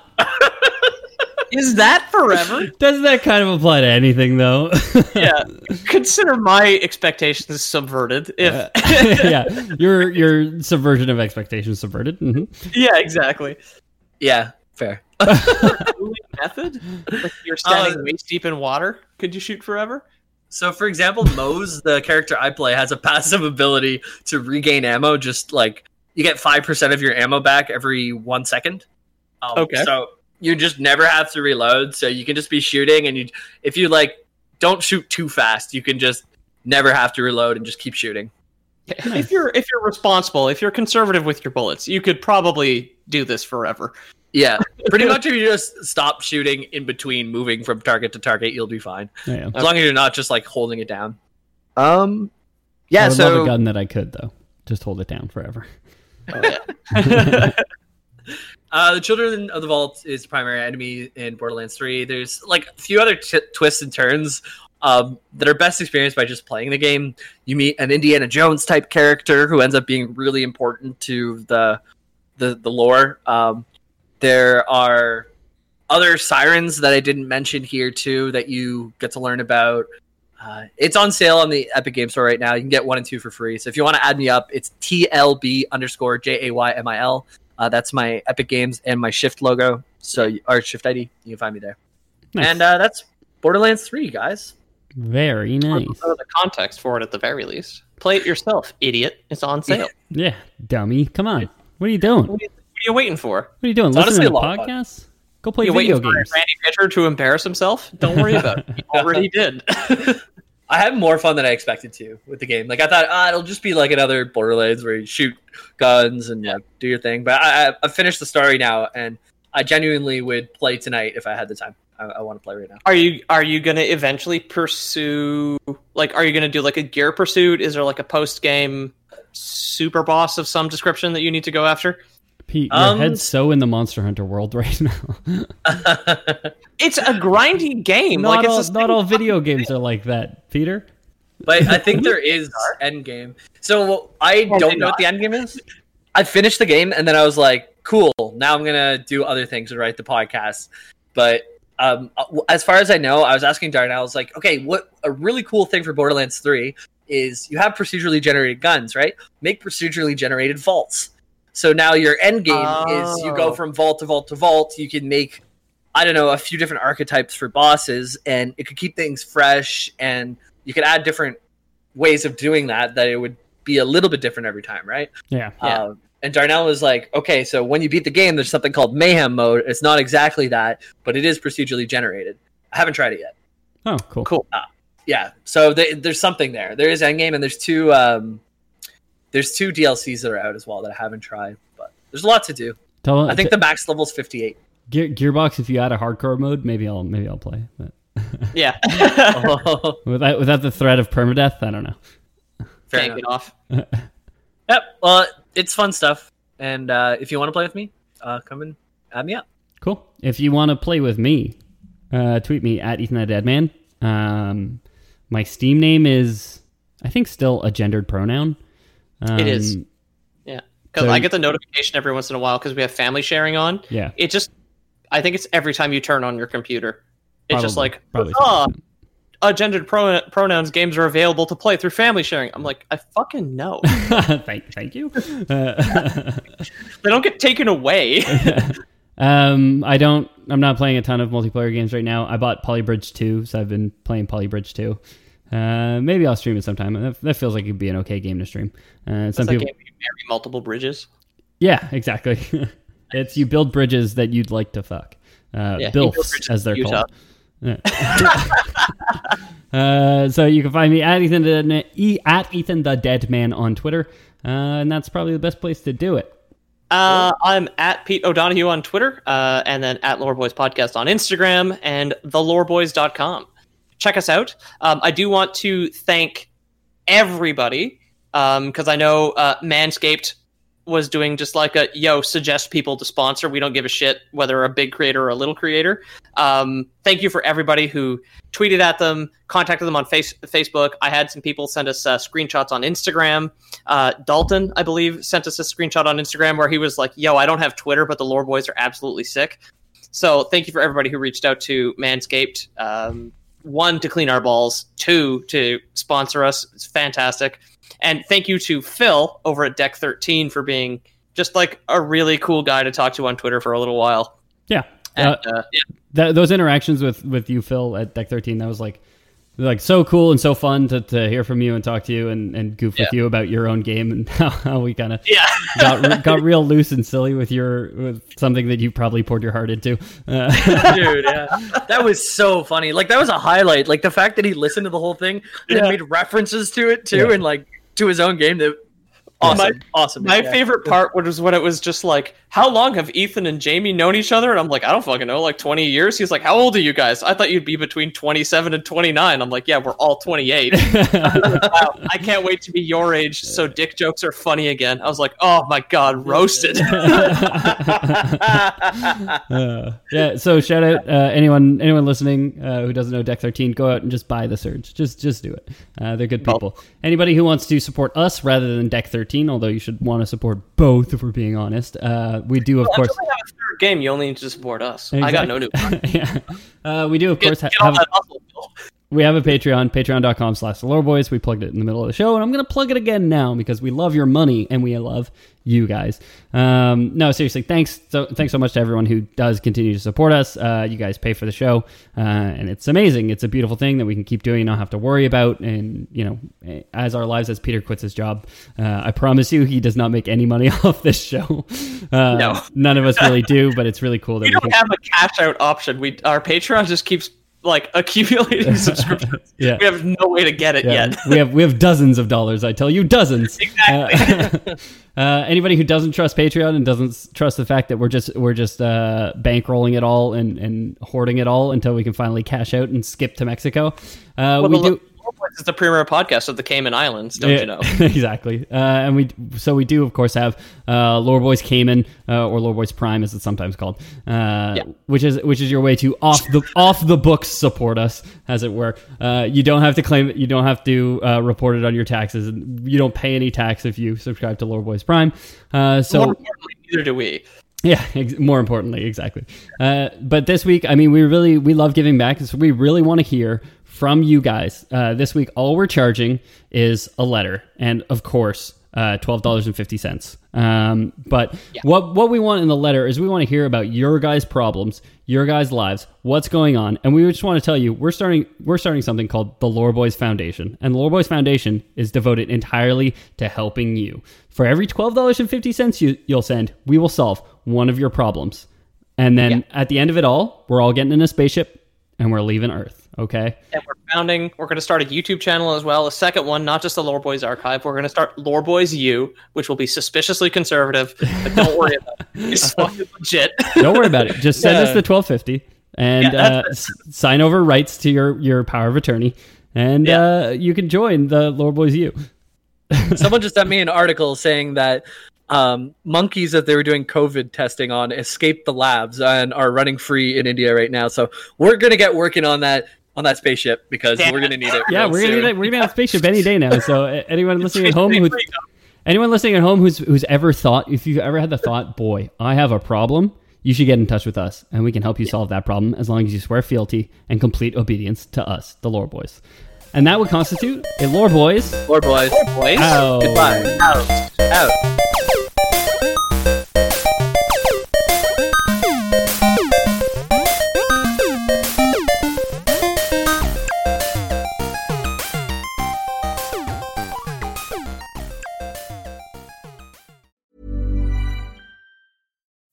Is that forever? Doesn't that kind of apply to anything though? yeah. Consider my expectations subverted. If yeah, your your subversion of expectations subverted. hmm yeah, exactly. Yeah, fair. Method? Like you're standing Uh, waist deep in water. Could you shoot forever? So, for example, Moze, the character I play, has a passive ability to regain ammo. Just like you get five percent of your ammo back every one second. Um, Okay. So you just never have to reload. So you can just be shooting, and you, if you like, don't shoot too fast. You can just never have to reload and just keep shooting. If you're if you're responsible, if you're conservative with your bullets, you could probably do this forever. Yeah, pretty much. If you just stop shooting in between moving from target to target, you'll be fine. Yeah. As long as you're not just like holding it down. Um. Yeah. I would so love a gun that I could though. Just hold it down forever. Oh, yeah. Uh, the Children of the Vault is the primary enemy in Borderlands 3. There's like a few other t- twists and turns um, that are best experienced by just playing the game. You meet an Indiana Jones type character who ends up being really important to the the, the lore. Um, there are other sirens that I didn't mention here too that you get to learn about. Uh, it's on sale on the Epic Game Store right now. You can get one and two for free. So if you want to add me up, it's TLB underscore J A Y M I L. Uh, that's my Epic Games and my Shift logo. So you- or Shift ID, you can find me there. Nice. And uh, that's Borderlands Three, guys. Very nice. Or the context for it at the very least. Play it yourself, idiot. It's on sale. Yeah, dummy. Come on. What are you doing? What What are you, what are you waiting for? What are you doing? It's Listening to honestly a lot of fun. podcasts? Go play you video waiting games. for Randy Pitchford to embarrass himself? Don't worry about it. He already did. I had more fun than I expected to with the game. Like I thought, ah, it'll just be like another Borderlands where you shoot guns and like do your thing. But I, I, I finished the story now, and I genuinely would play tonight if I had the time. I, I want to play right now. Are you are you gonna eventually pursue like are you gonna do like a gear pursuit? Is there like a post game super boss of some description that you need to go after? Pete, your Um, head's so in the Monster Hunter world right now. It's a grindy game. not like all, it's a not all video games are like that, Peter. but I think there is end game. So I Oh, don't they know what the end game is. I finished the game and then I was like, cool. Now I'm gonna do other things and write the podcast. But um, as far as I know, I was asking Darnell. I was like, okay, what a really cool thing for Borderlands Three is you have procedurally generated guns, right? Make procedurally generated vaults. So now your end game is you go Oh. from vault to vault to vault. You can make I don't know, a few different archetypes for bosses, and it could keep things fresh, and you could add different ways of doing that. That it would be a little bit different every time, right? Yeah. Yeah. Uh, and Darnell was like, okay, so when you beat the game, there's something called mayhem mode. It's not exactly that, but it is procedurally generated. I haven't tried it yet. Oh, cool. Cool. Yeah, so th- there's something there. There is endgame, and there's two um, there's two DLCs that are out as well that I haven't tried, but there's a lot to do. Tell, I think the max level is 58. Gear, Gearbox, if you add a hardcore mode, maybe I'll maybe I'll play. But Yeah. without without the threat of permadeath, I don't know. Fair Can't enough. get off. Yep. Well, it's fun stuff, and uh, if you want to play with me, uh, come and add me up. Cool. If you want to play with me, uh, tweet me at Ethan the Deadman. Um, my Steam name is, I think, still a gendered pronoun. Um, It is. Yeah. Because So- I get the notification every once in a while because we have family sharing on. Yeah. It just, I think it's every time you turn on your computer. It's just like, probably oh, uh, gendered pro- pronouns games are available to play through family sharing. I'm like, I fucking know. thank, thank you. Uh, they don't get taken away. um, I don't. I'm not playing a ton of multiplayer games right now. I bought Polybridge 2, so I've been playing Polybridge 2. Uh, maybe I'll stream it sometime. That, that feels like it'd be an okay game to stream. Uh, some people, game you marry multiple bridges. yeah, exactly. it's you build bridges that you'd like to fuck. Uh, Yeah, bilfs, as they're Utah. called. Uh, so you can find me at Ethan the, at Ethan the Dead Man on Twitter, uh, and that's probably the best place to do it. Uh, I'm at Pete O'Donohue on Twitter, uh, and then at Lore Boys Podcast on Instagram and theloreboys.com. Check us out. Um, I do want to thank everybody because I know uh, Manscaped was doing just like a yo suggest people to sponsor. We don't give a shit whether a big creator or a little creator. Um, thank you for everybody who tweeted at them, contacted them on face- Facebook. I had some people send us uh, screenshots on Instagram. Uh, Dalton, I believe, sent us a screenshot on Instagram where he was like, "Yo, I don't have Twitter, but the Lore Boys are absolutely sick." So thank you for everybody who reached out to Manscaped. Um, one to clean our balls, two to sponsor us. It's fantastic. And thank you to Phil over at Deck 13 for being just like a really cool guy to talk to on Twitter for a little while. Yeah. And, Uh, uh, yeah, those interactions with with you, Phil, at Deck 13, that was like like so cool and so fun to, to hear from you and talk to you and, and goof with you about your own game and how, how we kind of yeah. got got real loose and silly with your with something that you probably poured your heart into. Uh, Dude, yeah. That was so funny. Like that was a highlight. Like the fact that he listened to the whole thing and Yeah. made references to it too Yeah. and like to his own game that awesome. My- awesome. My Yeah. favorite part was when it was just like, how long have Ethan and Jamie known each other? And I'm like, I don't fucking know, like 20 years. He's like, how old are you guys? I thought you'd be between 27 and 29. I'm like, yeah, we're all 28. wow, I can't wait to be your age. So dick jokes are funny again. I was like, oh my god, roasted. Uh, yeah. So shout out uh, anyone anyone listening uh, who doesn't know Deck 13. Go out and just buy the Surge. Just just do it. Uh, they're good people. Anybody who wants to support us rather than Deck 13, although you should want to support both if we're being honest. Uh, we do of course. Have a third game, you only need to support us. I got no new. yeah. Uh, we do of Get, course ha- have that hustle, Bill. We have a Patreon, patreon.com slash the lore boys. We plugged it in the middle of the show, and I'm going to plug it again now because we love your money and we love you guys. Um, no, seriously, thanks so, thanks so much to everyone who does continue to support us. Uh, you guys pay for the show, uh, and it's amazing. It's a beautiful thing that we can keep doing and not have to worry about. And, you know, as our lives, as Peter quits his job, uh, I promise you he does not make any money off this show. Uh, No. None of us really do, but it's really cool that We we, don't can. have a cash out option. We our Patreon just keeps like accumulating subscriptions. Yeah. We have no way to get it Yeah, yet. we have we have dozens of dollars. I tell you, dozens. Exactly. Uh, uh, anybody who doesn't trust Patreon and doesn't trust the fact that we're just we're just uh, bankrolling it all and, and hoarding it all until we can finally cash out and skip to Mexico. Uh, Well, we do. Is the premier podcast of the Cayman Islands, don't Yeah, you know? exactly. Uh, and we so we do of course have uh, Lore Boys Cayman uh, or Lore Boys Prime as it's sometimes called, uh, which is which is your way to off the off the books support us as it were. Uh, you don't have to claim it. You don't have to uh, report it on your taxes, and you don't pay any tax if you subscribe to Lore Boys Prime. Uh, so More importantly, neither do we. yeah, ex- more importantly, exactly. Uh, but this week, I mean, we really we love giving back, so we really want to hear from you guys. Uh, this week, all we're charging is a letter, and of course, uh, twelve dollars and fifty cents. Um, but what what we want in the letter is we want to hear about your guys' problems, your guys' lives, what's going on, and we just want to tell you we're starting we're starting something called the Lore Boys Foundation, and the Lore Boys Foundation is devoted entirely to helping you. For every twelve dollars and fifty cents you you'll send, we will solve one of your problems, and then at the end of it all, we're all getting in a spaceship and we're leaving Earth. Okay. And we're founding, we're going to start a YouTube channel as well. A second one, not just the Lore Boys archive. We're going to start Lore Boys U, which will be suspiciously conservative, but don't worry about it. It's fucking legit. Don't worry about it. Just send us the twelve fifty and Yeah, uh, sign over rights to your your power of attorney, and Yeah. uh, you can join the Lore Boys U. Someone just sent me an article saying that um, monkeys that they were doing COVID testing on escaped the labs and are running free in India right now. So we're gonna get working on that on that spaceship because Damn we're gonna need it. Yeah, we're gonna need it. we're gonna have a spaceship any day now. So uh, anyone listening at home who anyone listening at home who's who's ever thought if you've ever had the thought, boy, I have a problem. you should get in touch with us and we can help you solve that problem as long as you swear fealty and complete obedience to us, the Lore Boys. And that would constitute a Lore Boys. Lore boys. Lore boys. Out. Goodbye. Out. Out.